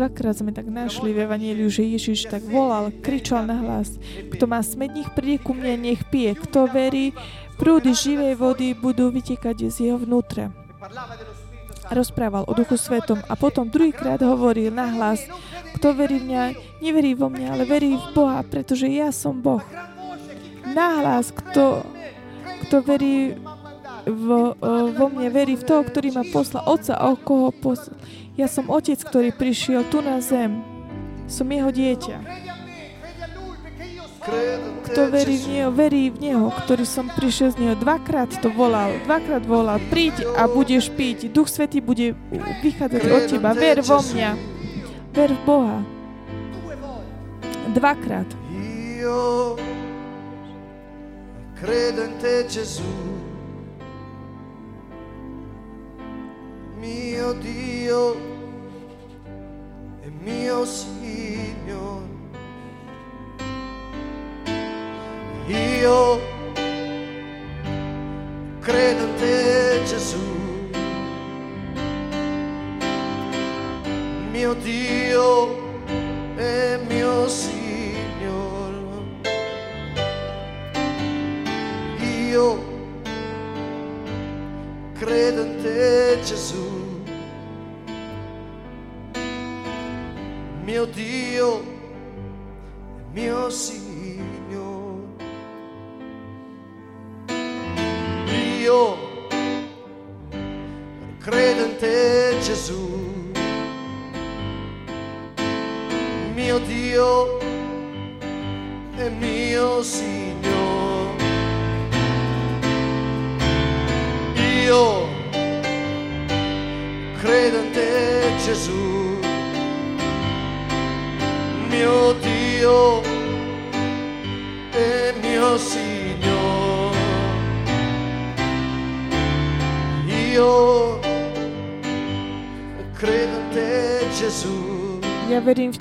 Dvakrát sme tak našli v Evangeliu, že Ježiš tak volal, kričal na hlas. Kto má smed, nech príde ku mne, nech pije. Kto verí, prúdy živej vody budú vytekať z jeho vnútra. Rozprával o Duchu Svetom a potom druhýkrát hovoril na hlas, kto verí v mňa, neverí vo mňa, ale verí v Boha, pretože ja som Boh. Nahlas, kto, kto verí vo, o, vo mne, verí v toho, ktorý ma poslal, Otca, o koho poslal. Ja som Otec, ktorý prišiel tu na zem. Som jeho dieťa. Kto verí v. Neho, verí v Neho, ktorý som prišiel z Neho. Dvakrát to volal, dvakrát volal. Príď a budeš piť. Duch Svetý bude vychádzať od teba. Ver vo mňa. Ver v Boha. Dvakrát. Credo in te Gesù, mio Dio e mio Signore. Io credo in te Gesù, mio Dio mio Dio mio Signore.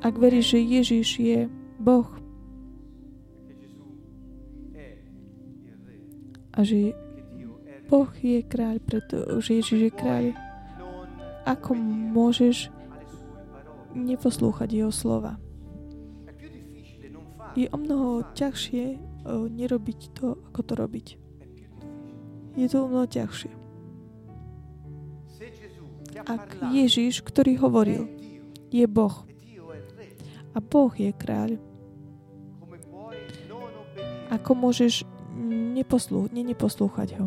Ak veríš, že Ježiš je Boh a že Boh je kráľ, pretože Ježiš je kráľ, ako môžeš neposlúchať jeho slova? Je o mnoho ťažšie o, nerobiť to, ako to robiť. Je to o mnoho ťažšie. Ak Ježiš, ktorý hovoril, je Boh a Boh je kráľ, ako môžeš neposlú, ne, neposlúchať ho?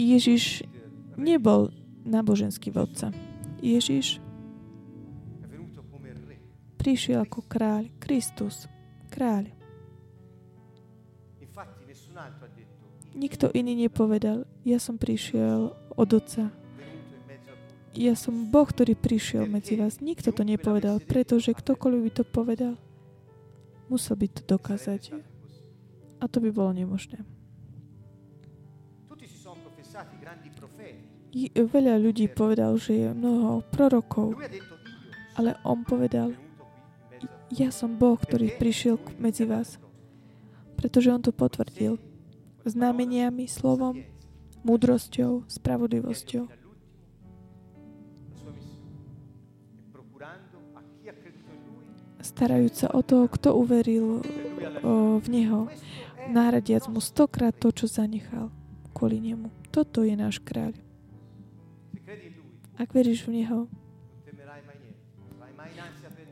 Ježiš nebol náboženský vodca. Ježiš prišiel ako kráľ, Kristus, kráľ. Nikto iný nepovedal, ja som prišiel od Otca. Ja som Boh, ktorý prišiel medzi vás. Nikto to nepovedal, pretože ktokoľvek by to povedal, musel by to dokázať. A to by bolo nemožné. Veľa ľudí povedal, že je mnoho prorokov, ale on povedal, ja som Boh, ktorý prišiel medzi vás, pretože on to potvrdil znameniami, slovom, múdrosťou, spravodlivosťou. starajúc sa o toho, kto uveril o, v Neho, nahradiac mu stokrát to, čo zanechal kvôli Nemu. Toto je náš kráľ. Ak veríš v Neho,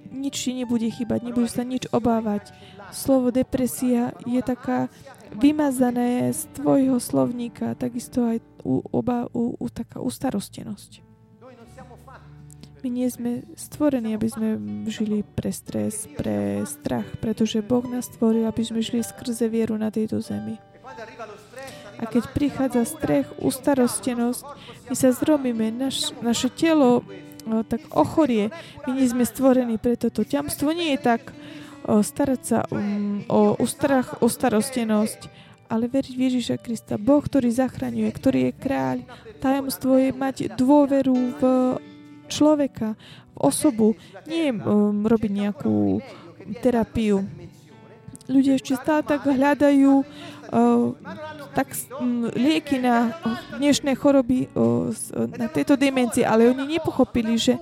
nič ti nebude chýbať, nebudeš sa nič obávať. Slovo depresia je taká vymazané z tvojho slovníka, takisto aj u, oba, u, u, taká ustarostenosť. My nie sme stvorení, aby sme žili pre stres, pre strach, pretože Boh nás stvoril, aby sme žili skrze vieru na tejto zemi. A keď prichádza strech, ustarostenosť, my sa zromíme, naš, naše telo o, tak ochorie. My nie sme stvorení pre toto. Ťamstvo nie je tak starať sa um, o, o strach, o starostenosť, ale veriť v Ježiša Krista. Boh, ktorý zachraňuje, ktorý je kráľ. Tajomstvo je mať dôveru v človeka, v osobu. Nie um, robiť nejakú terapiu. Ľudia ešte stále tak hľadajú uh, tak um, lieky na dnešné choroby uh, na tejto dimenzii, ale oni nepochopili, že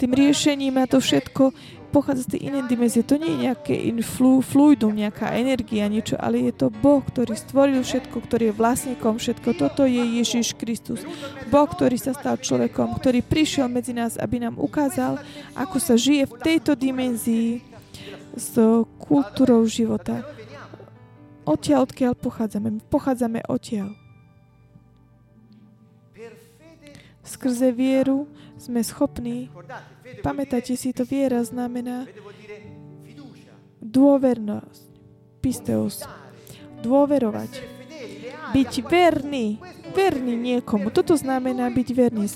tým riešením na to všetko pochádza z tej inej dimenzie. To nie je nejaké influ, fluidum, nejaká energia, niečo, ale je to Boh, ktorý stvoril všetko, ktorý je vlastníkom všetko. Toto je Ježiš Kristus. Boh, ktorý sa stal človekom, ktorý prišiel medzi nás, aby nám ukázal, ako sa žije v tejto dimenzii s kultúrou života. Odtiaľ, odkiaľ pochádzame. Pochádzame odtiaľ. Skrze vieru sme schopní, pamätáte si, to viera znamená dôvernosť, pisteus, dôverovať, byť verný, verný niekomu. Toto znamená byť verný.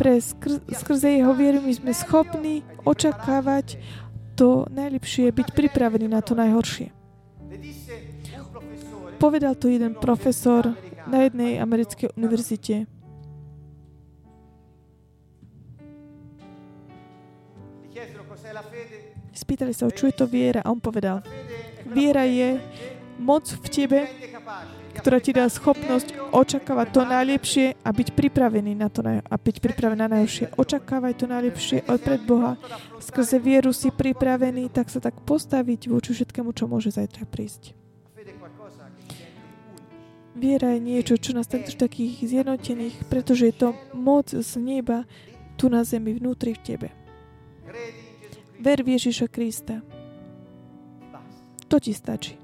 Pre skr- skrze jeho vieru my sme schopní očakávať to najlepšie, byť pripravený na to najhoršie. Povedal to jeden profesor na jednej americkej univerzite. Spýtali sa ho, čo je to viera a on povedal, viera je moc v tebe, ktorá ti dá schopnosť očakávať to najlepšie a byť pripravený na to a byť pripravený na najlepšie. Očakávaj to najlepšie od pred Boha. Skrze vieru si pripravený, tak sa tak postaviť voči všetkému, čo môže zajtra prísť. Viera je niečo, čo nás tak takých zjednotených, pretože je to moc z neba tu na zemi, vnútri v tebe. Ver v Ježiša Krista. To ti stačí.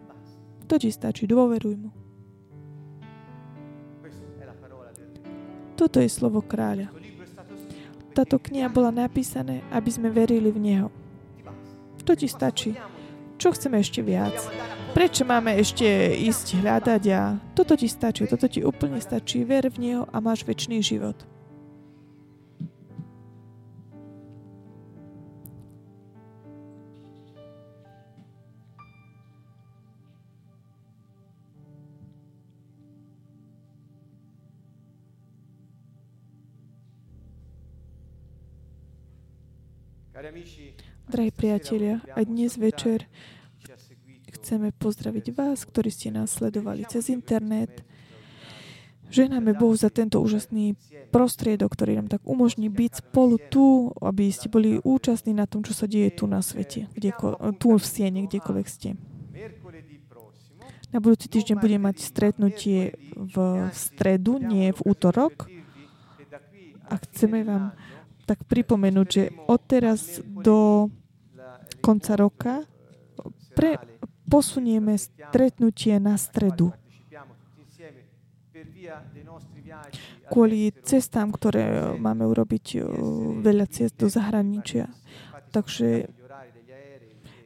To ti stačí. Dôveruj mu. Toto je slovo kráľa. Táto kniha bola napísané, aby sme verili v Neho. To ti stačí. Čo chceme ešte viac? Prečo máme ešte ísť hľadať a toto ti stačí, toto ti úplne stačí. Ver v Neho a máš väčší život. Drahí priatelia, a dnes večer chceme pozdraviť vás, ktorí ste nás sledovali cez internet. Ženáme Bohu za tento úžasný prostriedok, ktorý nám tak umožní byť spolu tu, aby ste boli účastní na tom, čo sa deje tu na svete, kdeko, tu v Siene, kdekoľvek ste. Na budúci týždeň budeme mať stretnutie v stredu, nie v útorok. A chceme vám tak pripomenúť, že odteraz do konca roka pre, posunieme stretnutie na stredu. Kvôli cestám, ktoré máme urobiť veľa cest do zahraničia. Takže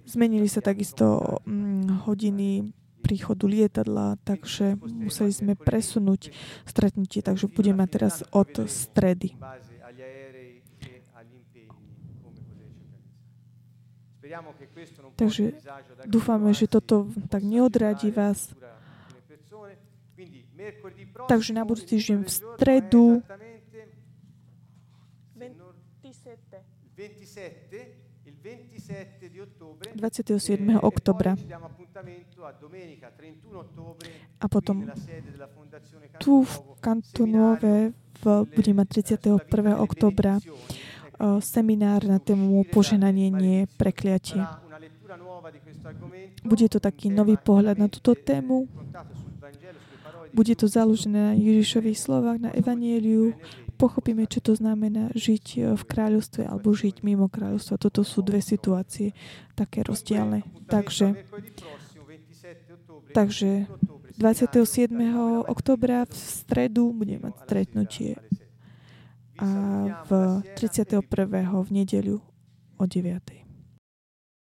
zmenili sa takisto mm, hodiny príchodu lietadla, takže museli sme presunúť stretnutie, takže budeme teraz od stredy. Takže dúfame, že toto tak neodradí vás. Takže na budúci týždeň v stredu 27. oktobra a potom tu v Kantonove budeme mať 31. oktobra seminár na tému poženanie, nie prekliatie. Bude to taký nový pohľad na túto tému. Bude to založené na Ježišových slovách, na Evanieliu, pochopíme, čo to znamená žiť e, v kráľovstve alebo žiť mimo kráľovstva. Toto sú dve situácie také rozdielne. Takže, takže 27. oktobra v stredu budeme mať stretnutie a v 31. v nedeľu o 9.